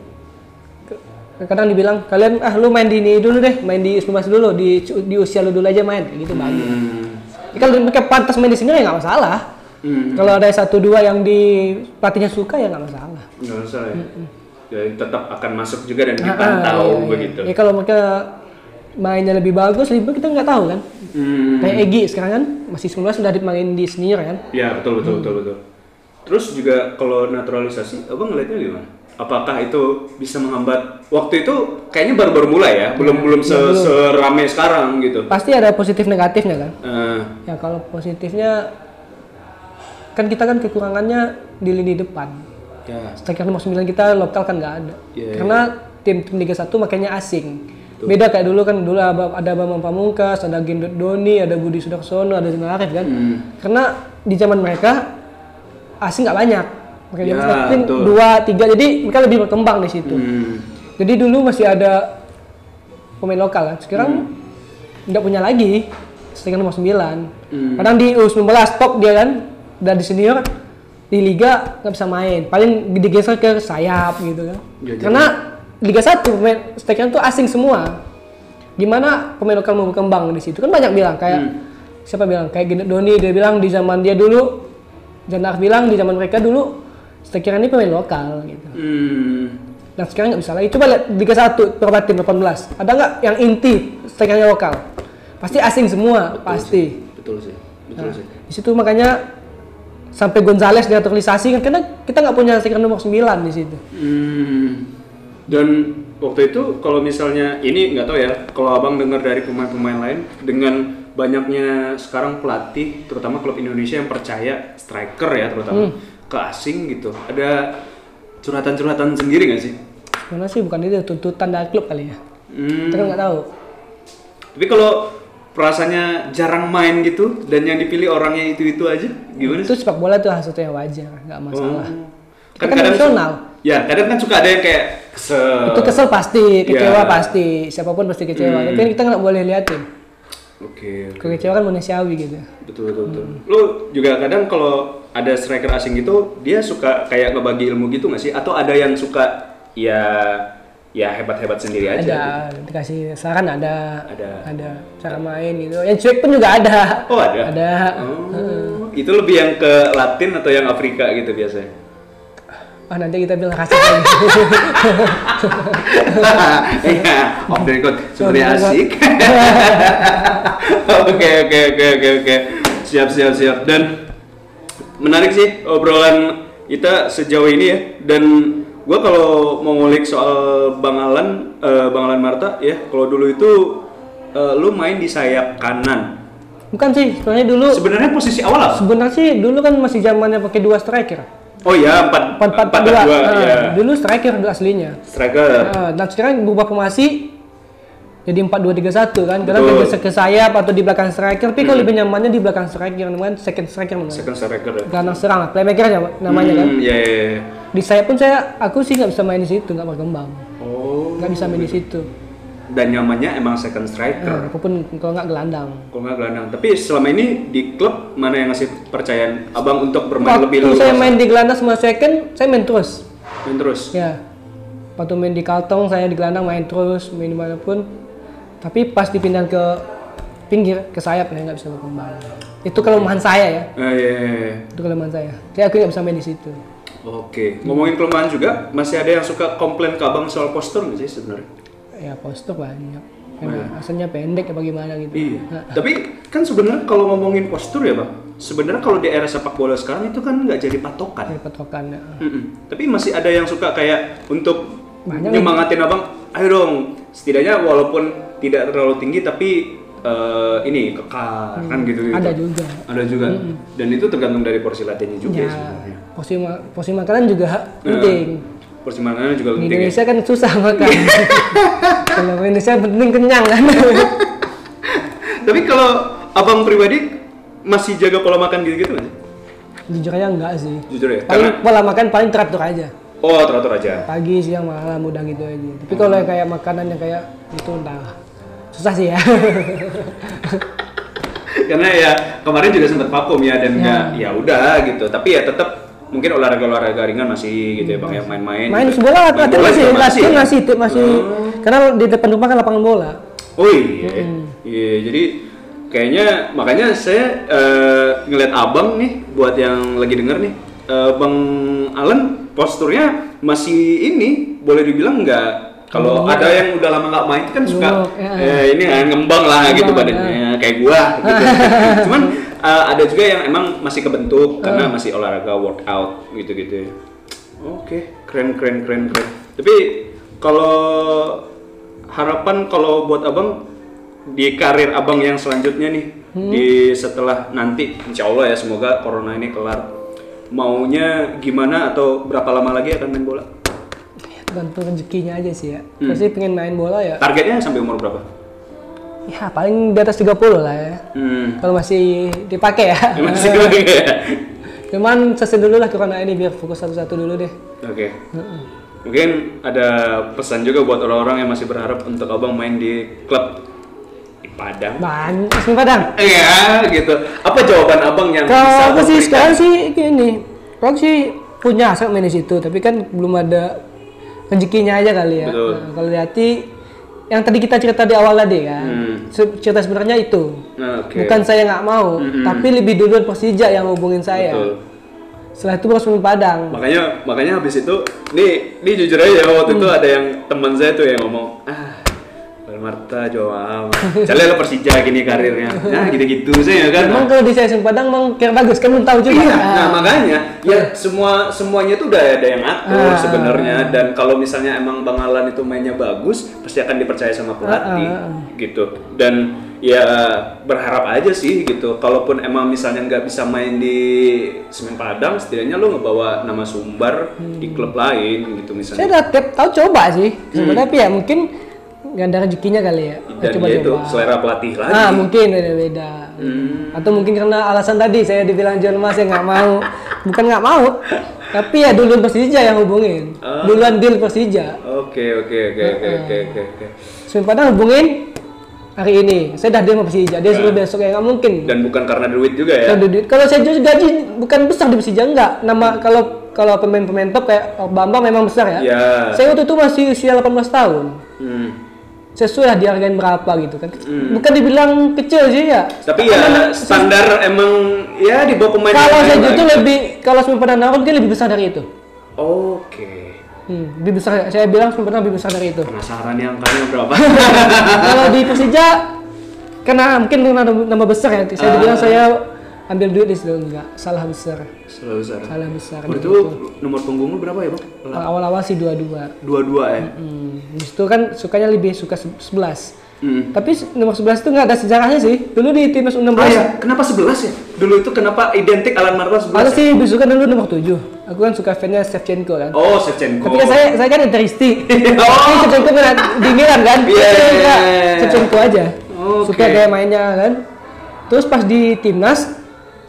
Speaker 3: Kadang dibilang kalian ah lu main di ini dulu deh, main di U19 dulu, di di usia lu dulu aja main gitu bagus.
Speaker 2: Hmm.
Speaker 3: Ya, kalau mereka pantas main di sini ya nggak masalah.
Speaker 2: Hmm.
Speaker 3: Kalau ada satu dua yang di pelatihnya suka ya nggak masalah.
Speaker 2: Nggak usah ya. Jadi tetap akan masuk juga dan
Speaker 3: Ah,
Speaker 2: dipantau
Speaker 3: iya, iya.
Speaker 2: begitu.
Speaker 3: Ya kalau mereka mainnya lebih bagus, lebih kita nggak tahu kan.
Speaker 2: Hmm.
Speaker 3: Kayak Egi sekarang kan masih 19 sudah dimain di senior kan.
Speaker 2: Ya betul betul betul betul. Terus juga kalau naturalisasi, abang ngeliatnya gimana? Apakah itu bisa menghambat? Waktu itu kayaknya baru-baru mulai ya, belum belum se serame sekarang gitu.
Speaker 3: Pasti ada positif negatifnya kan.
Speaker 2: Eh,
Speaker 3: Ya kalau positifnya kan kita kan kekurangannya di lini depan.
Speaker 2: ya.
Speaker 3: Striker nomor 9 kita lokal kan nggak ada.
Speaker 2: Iya,
Speaker 3: Karena tim tim Liga 1 makanya asing. Beda kayak dulu kan dulu ada Bambang Pamungkas, ada Gendut Doni, ada Budi Sudarsono, ada Zainal Arif kan.
Speaker 2: Hmm.
Speaker 3: Karena di zaman mereka asing nggak banyak. Makanya
Speaker 2: Ya,
Speaker 3: mungkin
Speaker 2: betul.
Speaker 3: dua tiga jadi mereka lebih berkembang di situ.
Speaker 2: Hmm.
Speaker 3: Jadi dulu masih ada pemain lokal kan. Sekarang nggak punya lagi. Striker nomor 9.
Speaker 2: Hmm.
Speaker 3: Kadang di U19 top dia kan. Udah di senior di liga nggak bisa main. Paling digeser ke sayap gitu kan.
Speaker 2: Ya, jadi-
Speaker 3: Karena Liga 1 pemain striker itu asing semua. Gimana pemain lokal mau berkembang di situ? Kan banyak bilang kayak
Speaker 2: Hmm.
Speaker 3: siapa bilang kayak Doni dia bilang di zaman dia dulu Janar bilang di zaman mereka dulu striker ini pemain lokal gitu.
Speaker 2: Hmm.
Speaker 3: Dan sekarang nggak bisa lagi. Coba lihat Liga 1 berapa tim 18. Ada nggak yang inti strikernya lokal? Pasti asing semua, pasti.
Speaker 2: Betul sih. betul sih.
Speaker 3: Di situ makanya sampai Gonzales dinaturalisasi kan karena kita nggak punya striker nomor 9 di situ.
Speaker 2: Hmm. Dan waktu itu kalau misalnya ini nggak tahu ya, kalau abang dengar dari pemain-pemain lain dengan banyaknya sekarang pelatih, terutama klub Indonesia yang percaya striker ya terutama ke asing gitu, ada curhatan-curhatan sendiri nggak sih?
Speaker 3: Sebenarnya sih bukan itu tuntutan dari klub kali ya.
Speaker 2: Hmm.
Speaker 3: Kita kan nggak tahu.
Speaker 2: Tapi kalau perasaannya jarang main gitu dan yang dipilih orangnya itu-itu aja, gimana
Speaker 3: Itu sepak bola itu sesuatu yang wajar, nggak masalah.
Speaker 2: Oh.
Speaker 3: Kan emosional.
Speaker 2: Ya, kadang kan suka ada yang kayak kesel.
Speaker 3: Itu kesel pasti, kecewa
Speaker 2: Ya.
Speaker 3: pasti, siapa pun pasti kecewa.
Speaker 2: Hmm.
Speaker 3: Tapi kita nggak boleh liatin.
Speaker 2: Oke. oke.
Speaker 3: Kekecewaan kan manusiawi gitu.
Speaker 2: Betul betul betul. Lu juga kadang kalau ada striker asing gitu, dia suka kayak ngebagi ilmu gitu nggak sih? Atau ada yang suka ya ya hebat-hebat sendiri aja?
Speaker 3: Ada
Speaker 2: gitu?
Speaker 3: dikasih saran ada,
Speaker 2: Ada.
Speaker 3: ada cara main gitu. Yang cuek pun juga ada.
Speaker 2: Oh ada.
Speaker 3: Ada.
Speaker 2: Oh, itu lebih yang ke Latin atau yang Afrika gitu biasanya?
Speaker 3: Ah nanti kita bilang kasih lagi.
Speaker 2: Iya, off the record
Speaker 3: record.
Speaker 2: asik. Oke oke oke oke oke. Siap siap siap. Dan menarik sih obrolan kita sejauh ini ya. Dan gua kalau mau ngulik soal Bang Alan, eh, Bang Alan Marta ya, kalau dulu itu eh, lu main di sayap kanan.
Speaker 3: Bukan sih, sebenarnya dulu
Speaker 2: Sebenarnya posisi awal apa?
Speaker 3: sebenarnya sih dulu kan masih zamannya pakai dua striker.
Speaker 2: Oh ya, empat
Speaker 3: Empat empat
Speaker 2: empat
Speaker 3: dua.
Speaker 2: dua,
Speaker 3: Ah,
Speaker 2: ya.
Speaker 3: Dulu striker dulu aslinya.
Speaker 2: Striker.
Speaker 3: Ah, dan sekarang berubah formasi jadi empat dua tiga satu kan. Karena
Speaker 2: Betul.
Speaker 3: bisa ke sayap atau di belakang striker. Tapi kalau lebih nyamannya di belakang striker, namanya second striker namanya.
Speaker 2: Second striker. ya.
Speaker 3: Gelandang serang lah, playmaker aja namanya kan.
Speaker 2: Hmm, ya, ya, ya.
Speaker 3: Di sayap pun saya, aku sih nggak bisa main di situ, nggak berkembang.
Speaker 2: Oh.
Speaker 3: Nggak bisa main di situ.
Speaker 2: Dan nyamannya emang second striker.
Speaker 3: Nah, apa pun kalau nggak gelandang.
Speaker 2: Kalau nggak gelandang. Tapi selama ini di klub mana yang ngasih percayaan abang untuk bermain lebih
Speaker 3: Waktu
Speaker 2: leluasa?
Speaker 3: saya main di gelandang sama second, saya main terus.
Speaker 2: Main terus.
Speaker 3: Ya. Waktu main di Kaltong, saya di gelandang main terus, main di mana pun. Tapi pas dipindah ke pinggir, ke sayap, saya nggak bisa berkembang. Itu kelemahan saya ya.
Speaker 2: Eh, iya, iya.
Speaker 3: Itu kelemahan saya. Jadi aku nggak bisa main di situ.
Speaker 2: Oke. Ngomongin kelemahan juga, masih ada yang suka komplain ke abang soal postur nggak sih sebenarnya?
Speaker 3: Ya postur banyak. Karena asalnya pendek apa gimana gitu.
Speaker 2: Iya.
Speaker 3: Nah,
Speaker 2: Tapi kan sebenarnya kalau ngomongin postur ya bang, sebenarnya kalau di era sepak bola sekarang itu kan nggak jadi patokan.
Speaker 3: dari patokan. ya.
Speaker 2: Mm-mm. Tapi masih ada yang suka kayak untuk
Speaker 3: Banyak
Speaker 2: nyemangatin abang, ayo dong, setidaknya walaupun tidak terlalu tinggi tapi eh, ini kekar kan gitu gitu.
Speaker 3: Ada juga.
Speaker 2: Ada juga. Dan itu tergantung dari porsi latihannya juga
Speaker 3: Ya,
Speaker 2: sebenarnya.
Speaker 3: porsi, ma- porsi makanan juga penting.
Speaker 2: Porsi makanannya juga
Speaker 3: Di
Speaker 2: penting. ya.
Speaker 3: Indonesia kan susah makan. Kalau di Indonesia penting kenyang kan.
Speaker 2: Tapi kalau abang pribadi masih jaga pola makan gitu-gitu nggak sih?
Speaker 3: Jujur aja enggak sih.
Speaker 2: Jujur ya.
Speaker 3: Paling
Speaker 2: Karena
Speaker 3: pola makan paling teratur aja.
Speaker 2: Oh teratur aja.
Speaker 3: Pagi, siang, malam udah gitu aja. Tapi kalau yang kayak makanan yang kayak itu entah susah sih ya.
Speaker 2: Karena ya kemarin juga sempat vakum ya dan nggak ya udah gitu. Tapi ya tetap mungkin olahraga-olahraga ringan masih gitu ya bang ya main-main.
Speaker 3: Main
Speaker 2: gitu.
Speaker 3: bola
Speaker 2: Main
Speaker 3: latihan
Speaker 2: bola
Speaker 3: masih,
Speaker 2: juga
Speaker 3: latihan
Speaker 2: ya?
Speaker 3: masih, itu masih. Karena di depan rumah kan lapangan bola.
Speaker 2: Oh iya, iya jadi kayaknya makanya saya eh, ngeliat abang nih buat yang lagi denger nih, eh, bang Alan posturnya masih ini boleh dibilang nggak kalau ada yang udah lama nggak main kan suka
Speaker 3: Gemuk, ya.
Speaker 2: eh, ini kan ngembang lah gitu
Speaker 3: Ngembang,
Speaker 2: badannya kayak gua gitu. Cuman eh, ada juga yang emang masih kebentuk karena masih olahraga workout gitu-gitu. Oke, keren keren keren keren. Tapi kalau harapan kalau buat abang di karir abang yang selanjutnya nih di setelah nanti insya Allah ya semoga corona ini kelar maunya gimana atau berapa lama lagi akan main bola
Speaker 3: Ya, tergantung rezekinya aja sih ya.
Speaker 2: Hmm.
Speaker 3: Pasti pengen main bola ya.
Speaker 2: targetnya sampai umur berapa
Speaker 3: Ya paling di atas 30 lah ya.
Speaker 2: hmm.
Speaker 3: Kalau masih dipakai ya.
Speaker 2: masih lagi ya
Speaker 3: Cuman selesai dulu lah corona ini biar fokus satu-satu dulu deh.
Speaker 2: oke mungkin ada pesan juga buat orang-orang yang masih berharap untuk abang main di klub Padang
Speaker 3: Banyak Asmi Padang.
Speaker 2: Iya gitu. Apa jawaban abang yang bisa
Speaker 3: Kalau aku sih sekarang sih gini. Aku sih punya asal main di situ, tapi kan belum ada rezekinya aja kali ya.
Speaker 2: Betul.
Speaker 3: Nah, kalau hati yang tadi kita cerita di awal tadi kan,
Speaker 2: Hmm.
Speaker 3: cerita sebenarnya itu.
Speaker 2: Oke.
Speaker 3: Bukan saya nggak mau,
Speaker 2: Mm-mm.
Speaker 3: tapi lebih duluan Persija yang hubungin saya.
Speaker 2: Betul.
Speaker 3: Setelah itu baru Asmi Padang.
Speaker 2: Makanya makanya habis itu nih nih jujur aja waktu itu ada yang teman saya tuh yang ngomong ah Marta Joam. Misalnya lo Persija gini karirnya. Nah, gitu-gitu sih ya kan.
Speaker 3: Emang kalau di CSM Padang emang kira bagus kan belum tahu juga.
Speaker 2: Iya,
Speaker 3: Ah.
Speaker 2: nah makanya ya semua semuanya tuh udah ada yang atur
Speaker 3: Ah.
Speaker 2: sebenarnya dan kalau misalnya emang Bang Alan itu mainnya bagus pasti akan dipercaya sama pelatih
Speaker 3: Ah, ah,
Speaker 2: gitu dan ya berharap aja sih gitu kalaupun emang misalnya nggak bisa main di Semen Padang setidaknya lo ngebawa nama Sumbar di klub lain gitu
Speaker 3: Hmm. Saya
Speaker 2: misalnya
Speaker 3: udah tiap tahu coba sih. Sebenarnya tapi ya mungkin nggak ada rezekinya kali ya.
Speaker 2: dan
Speaker 3: coba
Speaker 2: itu
Speaker 3: coba.
Speaker 2: selera pelatih lagi
Speaker 3: Ah mungkin beda-beda.
Speaker 2: Hmm.
Speaker 3: Atau mungkin karena alasan tadi saya dibilang jual emas saya nggak mau. Bukan nggak mau, tapi ya dulu Persija yang hubungin.
Speaker 2: Ah.
Speaker 3: Duluan deal Persija.
Speaker 2: oke oke oke oke oke oke oke
Speaker 3: Padang hubungin hari ini. Saya dah deal sama Persija. Dia suruh besok ya nggak mungkin.
Speaker 2: dan bukan karena duit juga ya
Speaker 3: Kalau duit- Kalau saya jual gaji bukan besar di Persija enggak. Nama kalau kalau pemain-pemain top kayak Bambang memang besar ya.
Speaker 2: ya
Speaker 3: Saya waktu itu masih usia 18 tahun.
Speaker 2: Hmm.
Speaker 3: Sesuai lah dihargain berapa gitu kan. Bukan dibilang kecil sih ya.
Speaker 2: Tapi ya standar emang ya di bawah pemain
Speaker 3: Kalau
Speaker 2: yang
Speaker 3: saya itu lebih kalau Semen Padang Naruto mungkin lebih besar dari itu.
Speaker 2: Oke.
Speaker 3: Hmm, lebih besar. Saya bilang Padang lebih besar dari itu.
Speaker 2: Penasaran nih angkanya berapa?
Speaker 3: kalau di Persija karena mungkin karena nama besar ya. Saya dibilang saya ambil duit di situ enggak. Salah besar.
Speaker 2: Selalu besar.
Speaker 3: Salah besar.
Speaker 2: Waktu itu nomor punggung lu berapa ya, Bang?
Speaker 3: Awal-awal sih dua-dua.
Speaker 2: Dua-dua ya.
Speaker 3: Hmm, di situ kan sukanya lebih suka se- 11.
Speaker 2: Hmm.
Speaker 3: Tapi nomor 11 itu nggak ada sejarahnya sih. Dulu di timnas U16
Speaker 2: Ah ya, kenapa 11 ya? Dulu itu kenapa identik Alan Marta 11?
Speaker 3: Aku
Speaker 2: ya?
Speaker 3: sih lebih suka dulu nomor 7. Aku kan suka fansnya Shevchenko kan.
Speaker 2: Oh, Shevchenko.
Speaker 3: Tapi kan saya saya kan interisti.
Speaker 2: Oh.
Speaker 3: Shevchenko kan di Milan kan.
Speaker 2: Iya, iya,
Speaker 3: suka
Speaker 2: iya.
Speaker 3: Shevchenko aja.
Speaker 2: Oke.
Speaker 3: Suka gaya mainnya kan. Terus pas di timnas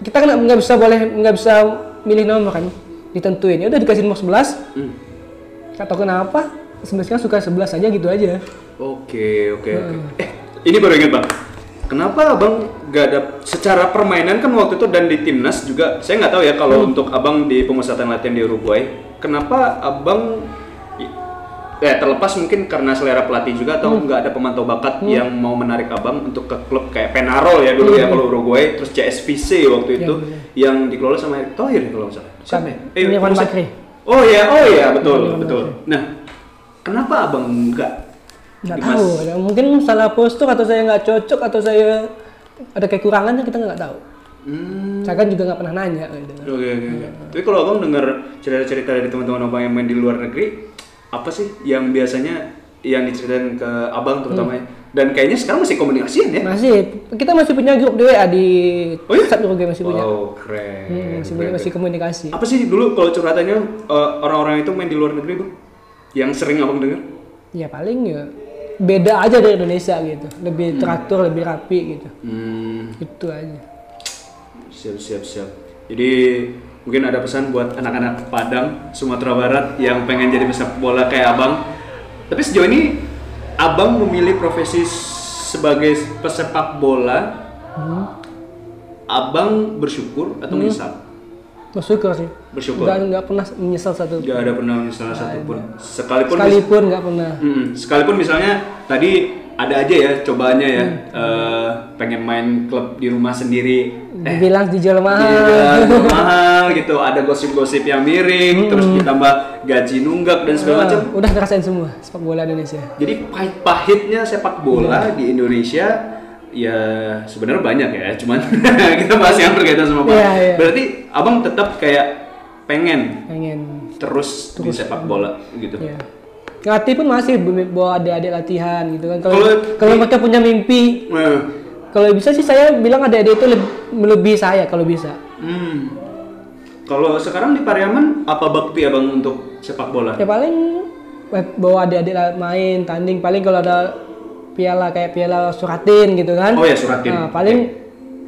Speaker 3: kita kan nggak bisa boleh nggak bisa milih nomor kan ditentuin ya udah dikasih nomor 11
Speaker 2: Hmm.
Speaker 3: tahu kenapa sebenarnya suka 11 aja gitu aja
Speaker 2: Oke, oke, oke.
Speaker 3: Hmm.
Speaker 2: Eh, ini baru ingat, Bang. Kenapa Abang gak ada secara permainan kan waktu itu dan di timnas juga saya nggak tahu ya kalau
Speaker 3: Hmm.
Speaker 2: untuk Abang di pemusatan latihan di Uruguay, kenapa Abang ya terlepas mungkin karena selera pelatih juga atau
Speaker 3: Hmm.
Speaker 2: nggak ada pemantau bakat yang mau menarik Abang untuk ke klub kayak Penarol ya dulu ya kalau Uruguay, terus CSVC waktu itu
Speaker 3: Hmm. benar.
Speaker 2: yang dikelola sama Erick Thohir ya kalau nggak salah. Siapa ya? Eh,
Speaker 3: Irfan Bakri.
Speaker 2: Oh ya, oh ya, betul,
Speaker 3: Irfan
Speaker 2: betul. Nah, kenapa Abang nggak
Speaker 3: nggak
Speaker 2: Dimas-
Speaker 3: tahu ya. mungkin salah postur atau saya nggak cocok atau saya ada kekurangannya kita nggak tahu
Speaker 2: Hmm.
Speaker 3: saya kan juga nggak pernah nanya gitu
Speaker 2: Oke oke oke. Tapi kalau abang dengar cerita-cerita dari teman-teman abang yang main di luar negeri, apa sih yang biasanya yang diceritain ke abang terutama ya? Dan kayaknya sekarang masih komunikasian ya?
Speaker 3: masih kita masih punya grup di WA di
Speaker 2: Oh iya?
Speaker 3: WhatsApp Uruguay masih punya
Speaker 2: Wow keren.
Speaker 3: Hmm, masih
Speaker 2: keren,
Speaker 3: punya masih komunikasi
Speaker 2: Apa sih dulu kalau curhatannya eh, orang-orang itu main di luar negeri bang? Yang sering abang dengar?
Speaker 3: ya paling ya beda aja dari Indonesia gitu lebih teratur lebih rapi gitu
Speaker 2: Hmm,
Speaker 3: itu aja
Speaker 2: siap siap siap. Jadi mungkin ada pesan buat anak-anak Padang, Sumatera Barat yang pengen jadi pesepak bola kayak abang. Tapi sejauh ini abang memilih profesi sebagai pesepak bola. Abang bersyukur atau menyesal?
Speaker 3: bersyukur sih
Speaker 2: Bersyukur.
Speaker 3: nggak nggak pernah menyesal satu
Speaker 2: Gak ada pernah menyesal satupun. Sekalipun
Speaker 3: sekalipun nggak pernah
Speaker 2: Mm-mm. sekalipun misalnya tadi ada aja ya cobaannya ya eh, pengen main klub di rumah sendiri
Speaker 3: dibilang dijual mahal.
Speaker 2: Iya, mahal gitu. Ada gosip-gosip yang miring terus ditambah gaji nunggak dan segala macam.
Speaker 3: Ah, udah ngerasain semua sepak bola Indonesia.
Speaker 2: Jadi pahit-pahitnya sepak bola di Indonesia ya sebenarnya banyak ya. Cuman kita bahas yang berkaitan sama bola
Speaker 3: Iya, iya.
Speaker 2: berarti abang tetap kayak pengen
Speaker 3: pengen.
Speaker 2: terus, di sepak bola gitu.
Speaker 3: Ya ngelatih pun masih bawa adik-adik latihan gitu kan. Kalau
Speaker 2: Kalau-
Speaker 3: kalau mereka punya mimpi
Speaker 2: Nah,
Speaker 3: kalau bisa sih saya bilang adik-adik itu lebih melebihi saya kalau bisa.
Speaker 2: Hmm. kalau sekarang di Pariaman apa bakti abang untuk sepak bola?
Speaker 3: Ya paling bawa adik-adik main tanding. Paling kalau ada piala kayak piala suratin gitu kan.
Speaker 2: Oh ya suratin.
Speaker 3: Nah, paling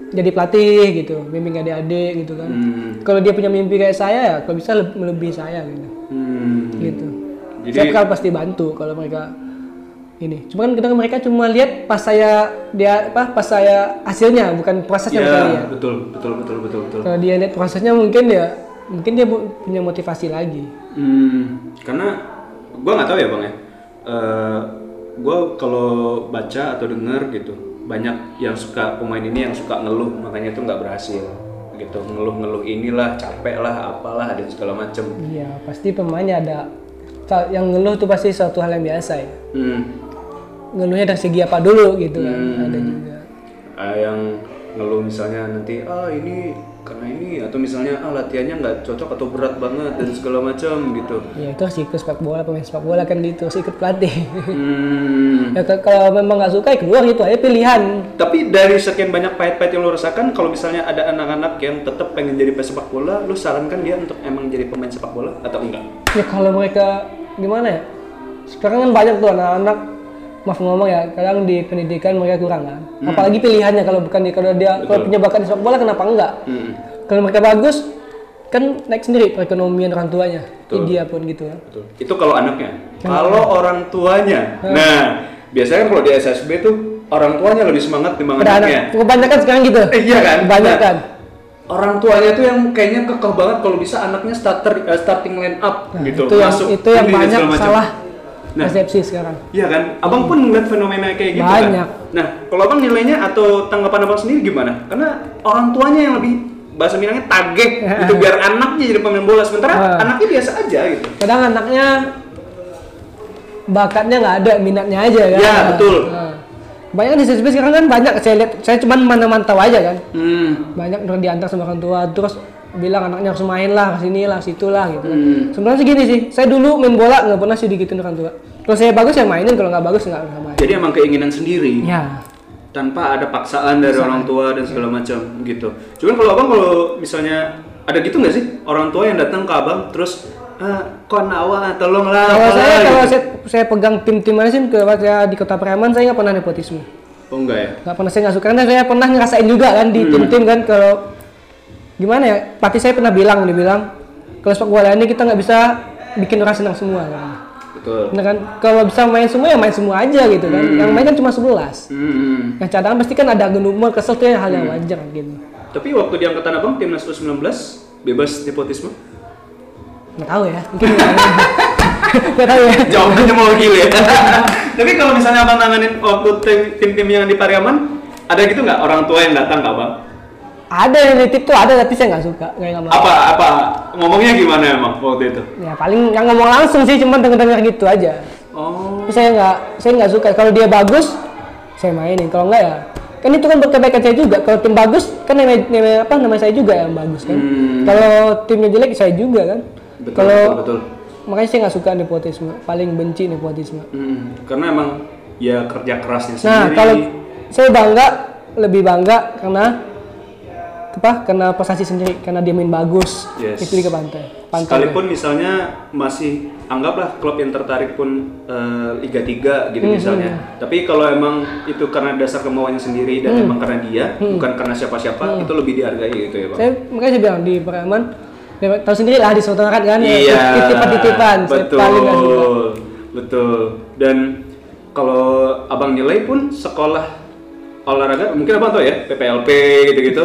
Speaker 3: jadi pelatih gitu bimbing adik-adik gitu kan.
Speaker 2: Hmm.
Speaker 3: kalau dia punya mimpi kayak saya ya kalau bisa le- melebihi saya gitu.
Speaker 2: Hmm.
Speaker 3: gitu.
Speaker 2: Jadi-
Speaker 3: saya bakal pasti bantu kalau mereka ini cuma kan kadang mereka cuma lihat pas saya dia apa pas saya hasilnya bukan prosesnya mereka
Speaker 2: Ya,
Speaker 3: lihat
Speaker 2: betul, betul, betul, betul, betul.
Speaker 3: kalau dia lihat prosesnya mungkin ya mungkin dia punya motivasi lagi
Speaker 2: Hmm, karena gua nggak tahu ya bang ya. Eh, gua kalau baca atau dengar gitu, banyak yang suka pemain ini yang suka ngeluh, makanya itu nggak berhasil. Gitu, ngeluh-ngeluh inilah, capek lah, apalah, dan segala macem.
Speaker 3: iya pasti pemainnya ada yang ngeluh tuh pasti suatu hal yang biasa ya
Speaker 2: Hmm.
Speaker 3: Ngeluhnya dari segi apa dulu gitu kan
Speaker 2: Hmm.
Speaker 3: ada juga
Speaker 2: Ah, yang ngeluh misalnya nanti ah ini karena ini atau misalnya ah latihannya nggak cocok atau berat banget dan segala macam gitu.
Speaker 3: ya itu harus ikut sepak bola pemain sepak bola kan gitu harus ikut pelatih
Speaker 2: Hmm.
Speaker 3: ya kalau memang nggak suka ya keluar itu aja pilihan
Speaker 2: Tapi dari sekian banyak pahit-pahit yang lo rasakan, kalau misalnya ada anak-anak yang tetap pengen jadi pesepak bola, lo sarankan dia untuk emang jadi pemain sepak bola atau enggak?
Speaker 3: ya kalau mereka gimana ya sekarang kan banyak tuh anak-anak maaf ngomong ya kadang di pendidikan mereka kurang kan apalagi pilihannya kalau bukan di kalau dia kalau punya bakat di sepak bola kenapa enggak
Speaker 2: Hmm.
Speaker 3: kalau mereka bagus kan naik sendiri perekonomian orang tuanya dia pun gitu ya
Speaker 2: Betul. Itu kalau anaknya. Kalau orang tuanya, nah biasanya kalau di SSB tuh orang tuanya lebih semangat dibanding anaknya.
Speaker 3: anak kebanyakan sekarang gitu
Speaker 2: Eh, iya kan?
Speaker 3: banyak
Speaker 2: Nah,
Speaker 3: kan
Speaker 2: Orang tuanya tuh yang kayaknya kekeh banget kalau bisa anaknya starter eh, starting line up gitu.
Speaker 3: itu yang
Speaker 2: masuk
Speaker 3: itu yang
Speaker 2: ini dan
Speaker 3: banyak salah
Speaker 2: Nah.
Speaker 3: persepsi sekarang
Speaker 2: Iya kan? Abang pun ngeliat fenomena kayak gitu
Speaker 3: Banyak.
Speaker 2: kan? Nah, kalau abang nilainya atau tanggapan abang sendiri gimana? Karena orang tuanya yang lebih bahasa bilangnya tagih gitu biar anaknya jadi pemain bola sementara
Speaker 3: Ah.
Speaker 2: anaknya biasa aja gitu.
Speaker 3: kadang anaknya bakatnya nggak ada minatnya aja kan
Speaker 2: Ya, betul.
Speaker 3: Nah, banyak di SSB sekarang kan banyak saya lihat saya cuma mana mantau aja kan
Speaker 2: Hmm.
Speaker 3: banyak diantar sama orang tua terus bilang anaknya harus main lah ke sini lah situ lah gitu
Speaker 2: Hmm.
Speaker 3: sebenarnya sih gini sih saya dulu main bola nggak pernah sih digituin orang tua kalau saya bagus ya mainin kalau nggak bagus nggak main
Speaker 2: Jadi emang keinginan sendiri
Speaker 3: ya
Speaker 2: tanpa ada paksaan dari orang tua dan segala macam gitu. Cuman kalau abang kalau misalnya ada gitu nggak sih orang tua yang datang ke abang terus ah, kon awak tolonglah
Speaker 3: kalau
Speaker 2: apalah,"
Speaker 3: saya kalau
Speaker 2: gitu.
Speaker 3: saya, saya pegang tim-tim mana sih ke saya di kota Preman saya nggak pernah nepotisme
Speaker 2: Oh enggak ya?
Speaker 3: nggak pernah saya nggak suka karena saya pernah ngerasain juga kan
Speaker 2: Hmm.
Speaker 3: di tim-tim kan kalau gimana ya? Pelatih saya pernah bilang dia bilang kalau sepak bola ini kita nggak bisa bikin orang senang semua. Kan
Speaker 2: Betul.
Speaker 3: Bener kan? Kalau bisa main semua ya main semua aja gitu kan. Yang main kan cuma 11
Speaker 2: Hmm.
Speaker 3: yang cadangan pasti kan ada genumel kesel tuh ya hal yang wajar gitu.
Speaker 2: Tapi waktu di angkatan abang timnas U19 bebas nepotisme?
Speaker 3: nggak tahu ya. Mungkin nggak nggak tahu ya.
Speaker 2: Jawabannya mau gila ya. Tapi kalau misalnya abang nanganin waktu tim- tim-tim yang di Pariaman, ada gitu nggak? Orang tua yang datang ke abang?
Speaker 3: Ada yang nitip tuh ada tapi saya nggak suka. Kayak nggak mau
Speaker 2: Apa apa? Ngomongnya gimana emang waktu itu?
Speaker 3: ya paling nggak ngomong langsung sih cuma denger-denger gitu aja.
Speaker 2: Oh.
Speaker 3: Saya nggak saya nggak suka. Kalau dia bagus saya mainin. Kalau nggak ya kan itu kan kebaikan saya juga. Kalau tim bagus kan nama, nama- apa nama saya juga yang bagus kan.
Speaker 2: Hmm.
Speaker 3: kalau timnya jelek saya juga kan.
Speaker 2: Betul,
Speaker 3: kalau
Speaker 2: betul, betul.
Speaker 3: makanya saya nggak suka nepotisme. Paling benci nepotisme.
Speaker 2: Hmm, karena emang ya kerja kerasnya
Speaker 3: nah
Speaker 2: sendiri.
Speaker 3: kalau saya bangga lebih bangga karena apa karena prestasi sendiri karena dia main bagus
Speaker 2: Yes.
Speaker 3: itu di ke pantai pantai
Speaker 2: Sekalipun misalnya masih anggaplah klub yang tertarik pun eh, Liga 3 gitu
Speaker 3: Hmm,
Speaker 2: misalnya. Tapi kalau emang itu karena dasar kemauannya sendiri dan
Speaker 3: Hmm.
Speaker 2: emang karena dia, bukan karena siapa-siapa, itu lebih dihargai gitu ya, Bang.
Speaker 3: saya makanya saya bilang di Peraman ya, tahu sendiri lah di Rat kan ya,
Speaker 2: Iya.
Speaker 3: titipan-titipan
Speaker 2: Betul.
Speaker 3: paling
Speaker 2: Betul. Dan kalau Abang nilai pun sekolah olahraga mungkin Abang tahu ya, PPLP gitu-gitu.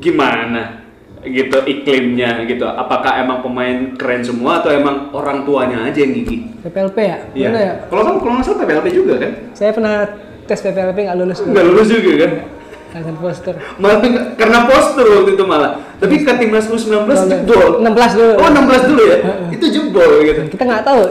Speaker 2: Gimana? gitu iklimnya gitu apakah emang pemain keren semua atau emang orang tuanya aja yang gigi
Speaker 3: PPLP ya?
Speaker 2: Iya.
Speaker 3: Mana ya?
Speaker 2: Kalau kan kalau nggak salah PPLP juga kan?
Speaker 3: Saya pernah tes PPLP nggak lulus.
Speaker 2: Nggak lulus juga kan?
Speaker 3: Dengan poster.
Speaker 2: Malah karena postur waktu itu malah. Tapi ke timnas U19 jebol.
Speaker 3: 16 dulu.
Speaker 2: Oh 16 dulu ya? Itu jebol gitu.
Speaker 3: Kita nggak tahu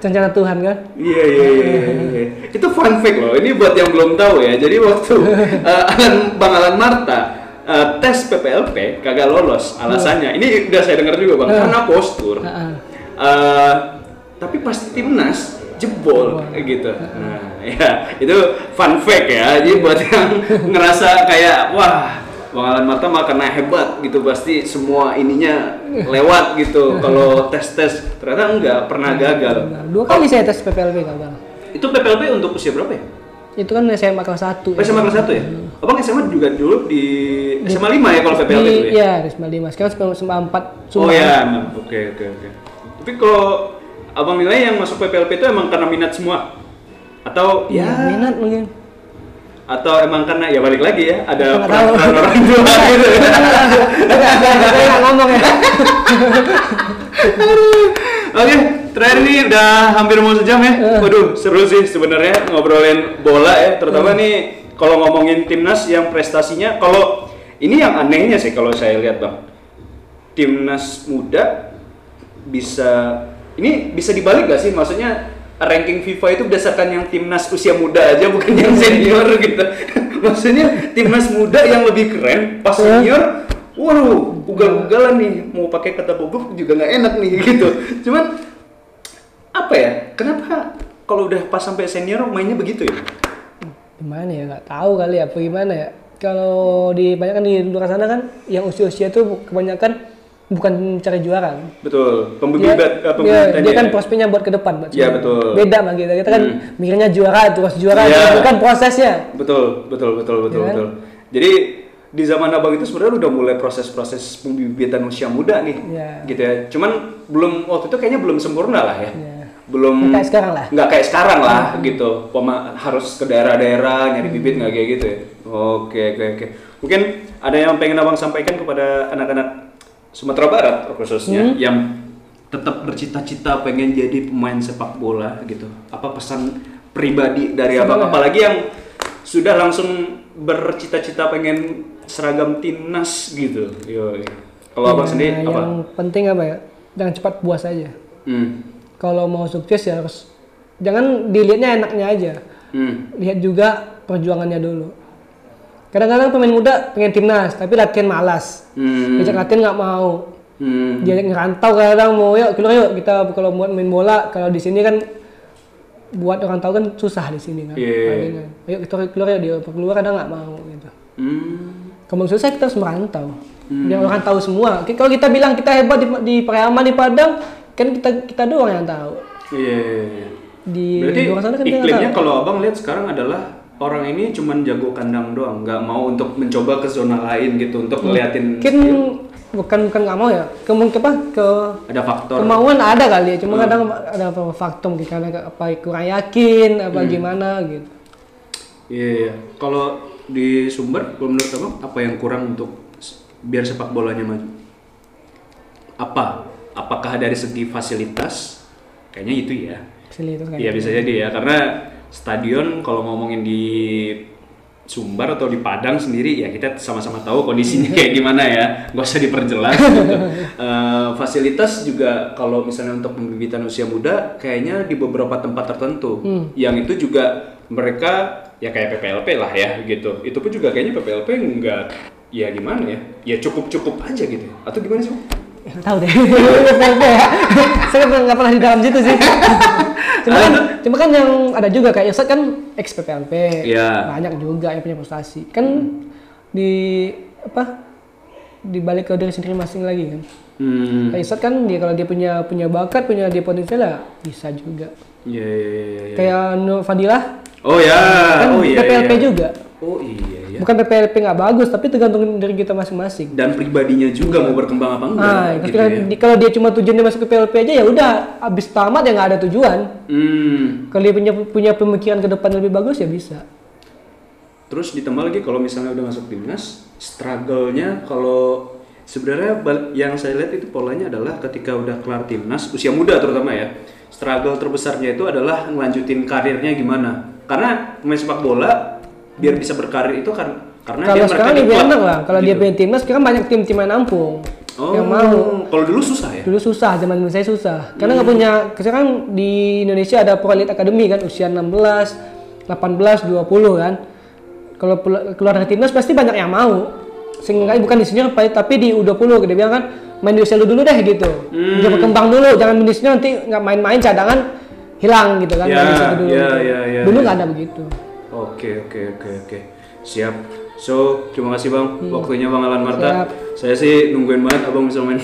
Speaker 3: rencana Tuhan kan.
Speaker 2: Iya iya iya. iya. Itu fun fact loh. Ini buat yang belum tahu ya. Jadi waktu eh, Alan Bang Alan Marta eh, tes PPLP kagak lolos alasannya. Ini udah saya dengar juga bang karena postur. Eh, tapi pasti timnas jebol gitu. Nah, ya itu fun fact ya. Jadi buat yang ngerasa kayak wah Bang Alan Marta mah karena hebat gitu pasti semua ininya lewat gitu. Kalau tes-tes ternyata enggak pernah gagal.
Speaker 3: Dua kali saya tes PPLP kan bang.
Speaker 2: Itu PPLP untuk usia berapa ya?
Speaker 3: Itu kan SMA kelas 1
Speaker 2: Oh, SMA kelas 1 ya? Abang SMA juga dulu di SMA 5 ya kalau PPLP
Speaker 3: di,
Speaker 2: dulu ya?
Speaker 3: Iya, di SMA 5. Sekarang SMA 4
Speaker 2: Oh ya, emang. oke oke oke. Tapi kalau abang nilai yang masuk PPLP itu emang karena minat semua? Atau
Speaker 3: Ya,
Speaker 2: ya,
Speaker 3: minat mungkin.
Speaker 2: atau emang karena ya balik lagi ya ada peran orang tua gitu ya?
Speaker 3: Saya nggak ngomong ya.
Speaker 2: Oke, terakhir nih udah hampir mau sejam ya. Waduh, seru sih sebenarnya ngobrolin bola ya, terutama nih kalau ngomongin timnas yang prestasinya kalau ini yang anehnya sih kalau saya lihat, Bang. Timnas muda bisa ini bisa dibalik gak sih? Maksudnya ranking FIFA itu berdasarkan yang timnas usia muda aja bukan yang senior gitu. Maksudnya timnas muda yang lebih keren, pas
Speaker 3: Iya.
Speaker 2: senior, waduh, ugal-ugalan nih, mau pakai kata bobok juga nggak enak nih gitu. Cuman apa ya? Kenapa kalau udah pas sampai senior mainnya begitu ya?
Speaker 3: gimana ya nggak tahu kali ya apa gimana ya kalau di banyak kan di luar sana kan yang usia-usia tuh kebanyakan bukan cari juara kan.
Speaker 2: Betul,
Speaker 3: dia,
Speaker 2: pembibit
Speaker 3: dia,
Speaker 2: pembibit
Speaker 3: dia kan prospeknya buat ke depan
Speaker 2: Iya, betul.
Speaker 3: beda sama kita kita kan
Speaker 2: Hmm.
Speaker 3: mikirnya juara terus juara
Speaker 2: Iya.
Speaker 3: bukan prosesnya
Speaker 2: Betul, betul, betul, betul,
Speaker 3: kan?
Speaker 2: betul. Jadi di zaman abang itu sebenarnya udah mulai proses-proses pembibitan usia muda nih,
Speaker 3: Iya.
Speaker 2: gitu ya. Cuman belum waktu itu kayaknya belum sempurna lah ya.
Speaker 3: Iya.
Speaker 2: Belum
Speaker 3: Nggak kayak sekarang lah.
Speaker 2: Nggak kayak sekarang lah gitu. Pema, harus ke daerah-daerah nyari bibit nggak kayak gitu ya. Oke, oke, oke. Mungkin ada yang pengen abang sampaikan kepada anak-anak Sumatera Barat khususnya
Speaker 3: Hmm.
Speaker 2: yang tetap bercita-cita pengen jadi pemain sepak bola gitu. Apa pesan pribadi dari abang?
Speaker 3: Sebenarnya.
Speaker 2: Apalagi yang sudah langsung bercita-cita pengen seragam timnas gitu. Yo. Kalau abang
Speaker 3: Ya,
Speaker 2: sendiri
Speaker 3: yang
Speaker 2: apa?
Speaker 3: penting apa ya jangan cepat puas aja
Speaker 2: Hmm.
Speaker 3: kalau mau sukses ya harus jangan dilihatnya enaknya aja
Speaker 2: Hmm.
Speaker 3: lihat juga perjuangannya dulu kadang-kadang pemain muda pengen timnas tapi latihan malas
Speaker 2: Hmm.
Speaker 3: diajak latihan nggak mau
Speaker 2: Hmm.
Speaker 3: dia ngerantau kadang mau yuk keluar yuk kita kalau buat main bola kalau di sini kan buat orang tahu kan susah di sini kan
Speaker 2: Iya.
Speaker 3: Palingan. ayo kita keluar yuk dia keluar kadang nggak mau gitu
Speaker 2: Hmm.
Speaker 3: Mau susah kita harus merantau biar orang tahu semua kalau kita bilang kita hebat di, di Pariaman di Padang kan kita kita doang yang tahu
Speaker 2: Iya. iya, iya.
Speaker 3: di
Speaker 2: Berarti
Speaker 3: luar sana kan
Speaker 2: iklimnya kalau abang lihat sekarang adalah orang ini cuman jago kandang doang, nggak mau untuk mencoba ke zona lain gitu untuk ngeliatin
Speaker 3: mungkin bukan bukan nggak mau ya kemungkinan apa ke
Speaker 2: ada faktor.
Speaker 3: kemauan ada kali ya
Speaker 2: Hmm.
Speaker 3: cuma kadang ada beberapa faktor mungkin karena apa kurang yakin apa
Speaker 2: Hmm.
Speaker 3: gimana gitu
Speaker 2: Iya, iya. Kalau di Sumber, kalau menurut abang apa yang kurang untuk biar sepak bolanya maju? Apa? Apakah dari segi fasilitas? Kayaknya itu ya.
Speaker 3: fasilitas kayak
Speaker 2: Iya
Speaker 3: gitu.
Speaker 2: bisa jadi ya karena stadion kalau ngomongin di Sumbar atau di Padang sendiri ya kita sama-sama tahu kondisinya kayak gimana ya nggak usah diperjelas gitu. Eh, fasilitas juga kalau misalnya untuk pembibitan usia muda kayaknya di beberapa tempat tertentu yang itu juga mereka ya kayak PPLP lah ya gitu. Itu pun juga kayaknya PPLP nggak ya gimana ya? Ya cukup-cukup aja gitu. Atau gimana sih?
Speaker 3: Nggak tahu deh. PLP ya. Saya nggak pernah di dalam situ sih. Cuma kan cuma kan yang ada juga kayak Irsat kan ex PPLP
Speaker 2: Iya.
Speaker 3: banyak juga yang punya prestasi kan di apa dibalik ke diri sendiri masing lagi kan.
Speaker 2: Hmm.
Speaker 3: Kayak Irsat kan dia kalau dia punya punya bakat punya dia potensial ya bisa juga.
Speaker 2: Ya ya ya, ya, ya.
Speaker 3: kayak Nur Fadilah
Speaker 2: oh ya
Speaker 3: kan
Speaker 2: oh iya
Speaker 3: PPLP
Speaker 2: iya.
Speaker 3: juga
Speaker 2: oh iya iya
Speaker 3: bukan PPLP nggak bagus tapi tergantung dari kita masing-masing
Speaker 2: dan pribadinya juga mau berkembang apa enggak
Speaker 3: Nah,
Speaker 2: gitu
Speaker 3: ketika
Speaker 2: ya.
Speaker 3: di- kalau dia cuma tujuannya masuk ke PLP aja ya udah abis tamat ya nggak ada tujuan.
Speaker 2: Hmm.
Speaker 3: Kalau dia punya punya pemikiran ke depan lebih bagus ya bisa.
Speaker 2: Terus ditambah lagi kalau misalnya udah masuk timnas, struggle-nya kalau sebenarnya yang saya lihat itu polanya adalah ketika udah kelar timnas, usia muda terutama ya, struggle terbesarnya itu adalah ngelanjutin karirnya gimana. Karena pemain sepak bola biar bisa berkarir itu kan karena
Speaker 3: Kalau
Speaker 2: dia
Speaker 3: sekarang lebih enak lah. Kalau dia
Speaker 2: gitu.
Speaker 3: punya timnas sekarang banyak tim-tim yang nampung.
Speaker 2: Oh,
Speaker 3: Yang mau.
Speaker 2: Kalau dulu susah ya?
Speaker 3: Dulu susah, zaman dulu saya susah. Karena nggak punya, sekarang di Indonesia ada Pro Elite Academy kan, usia 16, 18, 20 kan. Kalau keluar dari timnas pasti banyak yang mau. Sehingga bukan di senior tapi di U20 dia bilang kan main di usia lu dulu deh gitu.
Speaker 2: Hmm.
Speaker 3: Dia berkembang dulu, jangan main di senior nanti nggak main-main cadangan hilang gitu kan.
Speaker 2: Ya,
Speaker 3: di situ dulu.
Speaker 2: ya,
Speaker 3: gitu.
Speaker 2: ya,
Speaker 3: dulu
Speaker 2: ya.
Speaker 3: nggak ada begitu.
Speaker 2: Oke oke oke oke siap. So terima kasih bang waktunya bang Alan Marta.
Speaker 3: Hmm. Siap.
Speaker 2: Saya sih nungguin banget abang bisa main.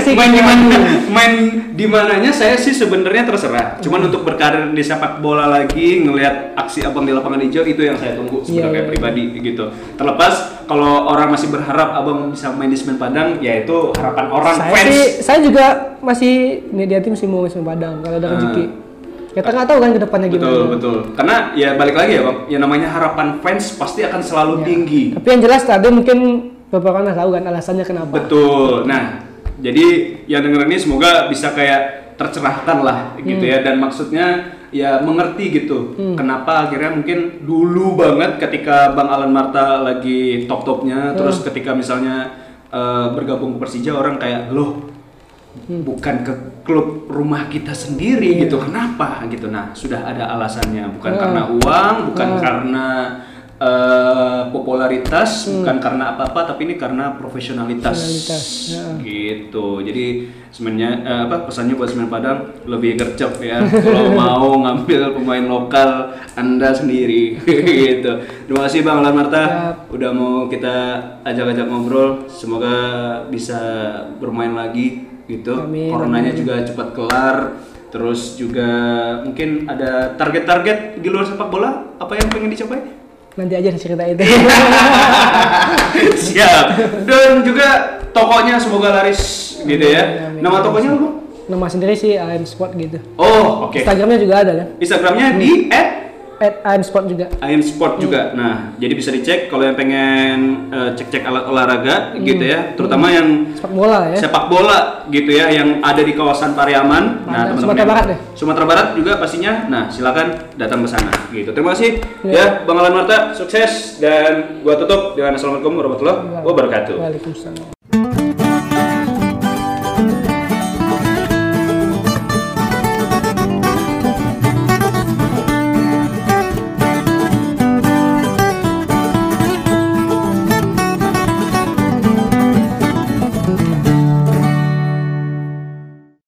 Speaker 3: Sih
Speaker 2: main di mana? Main di mananya saya sih sebenarnya terserah. Cuman untuk berkarir di sepak bola lagi ngelihat aksi abang di lapangan hijau itu yang saya tunggu sebenarnya
Speaker 3: iya.
Speaker 2: pribadi gitu. Terlepas kalau orang masih berharap abang bisa main di Semen Padang, ya itu harapan orang
Speaker 3: saya
Speaker 2: fans.
Speaker 3: sih saya juga masih dia tim sih mau masuk Padang kalau ada rezeki. Kita nggak tahu kan ke depannya gimana.
Speaker 2: Betul betul. Karena ya balik lagi ya bang, yang namanya harapan fans pasti akan selalu
Speaker 3: Ya.
Speaker 2: tinggi.
Speaker 3: Tapi yang jelas tadi mungkin beberapa orang tahu kan alasannya kenapa.
Speaker 2: Betul. Nah, jadi yang denger ini semoga bisa kayak tercerahkan lah gitu
Speaker 3: Hmm.
Speaker 2: ya dan maksudnya ya mengerti gitu kenapa akhirnya mungkin dulu banget ketika Bang Alan Marta lagi top-topnya terus
Speaker 3: Hmm.
Speaker 2: ketika misalnya eh, bergabung ke Persija orang kayak loh
Speaker 3: Hmm.
Speaker 2: bukan ke klub rumah kita sendiri gitu. Kenapa gitu? Nah, sudah ada alasannya, bukan
Speaker 3: Ah.
Speaker 2: karena uang, bukan
Speaker 3: Ah.
Speaker 2: karena eh, popularitas,
Speaker 3: Hmm.
Speaker 2: bukan karena apa-apa, tapi ini karena profesionalitas.
Speaker 3: Profesionalitas, ya.
Speaker 2: Gitu. Jadi sebenarnya eh, apa pesannya buat Semen Padang lebih gercep ya. Kalau mau ngambil pemain lokal Anda sendiri gitu. Terima kasih Bang Alan Marta
Speaker 3: Siap.
Speaker 2: udah mau kita ajak-ajak ngobrol. Semoga bisa bermain lagi gitu.
Speaker 3: Amin,
Speaker 2: Coronanya juga cepat kelar. Terus juga mungkin ada target-target di luar sepak bola apa yang pengen dicapai?
Speaker 3: Nanti aja cerita itu.
Speaker 2: Siap. Dan juga tokonya semoga laris gitu ya.
Speaker 3: Amin, amin.
Speaker 2: Nama tokonya apa?
Speaker 3: Nama sendiri sih AM Sport gitu.
Speaker 2: Oh, oke.
Speaker 3: Instagramnya juga ada kan?
Speaker 2: Instagramnya di
Speaker 3: At AM Sport juga.
Speaker 2: AM Sport juga. Nah, jadi bisa dicek kalau yang pengen eh, cek-cek alat olahraga gitu ya, terutama yang
Speaker 3: Sepak bola ya.
Speaker 2: sepak bola gitu ya yang ada di kawasan Pariaman. Nah, teman-teman
Speaker 3: Sumatera Barat deh.
Speaker 2: Sumatera Barat juga pastinya. Nah, silakan datang ke sana gitu. Terima kasih
Speaker 3: Ya.
Speaker 2: ya Bang Alan Marta, sukses dan gua tutup dengan Assalamualaikum warahmatullahi wabarakatuh.
Speaker 3: Waalaikumsalam.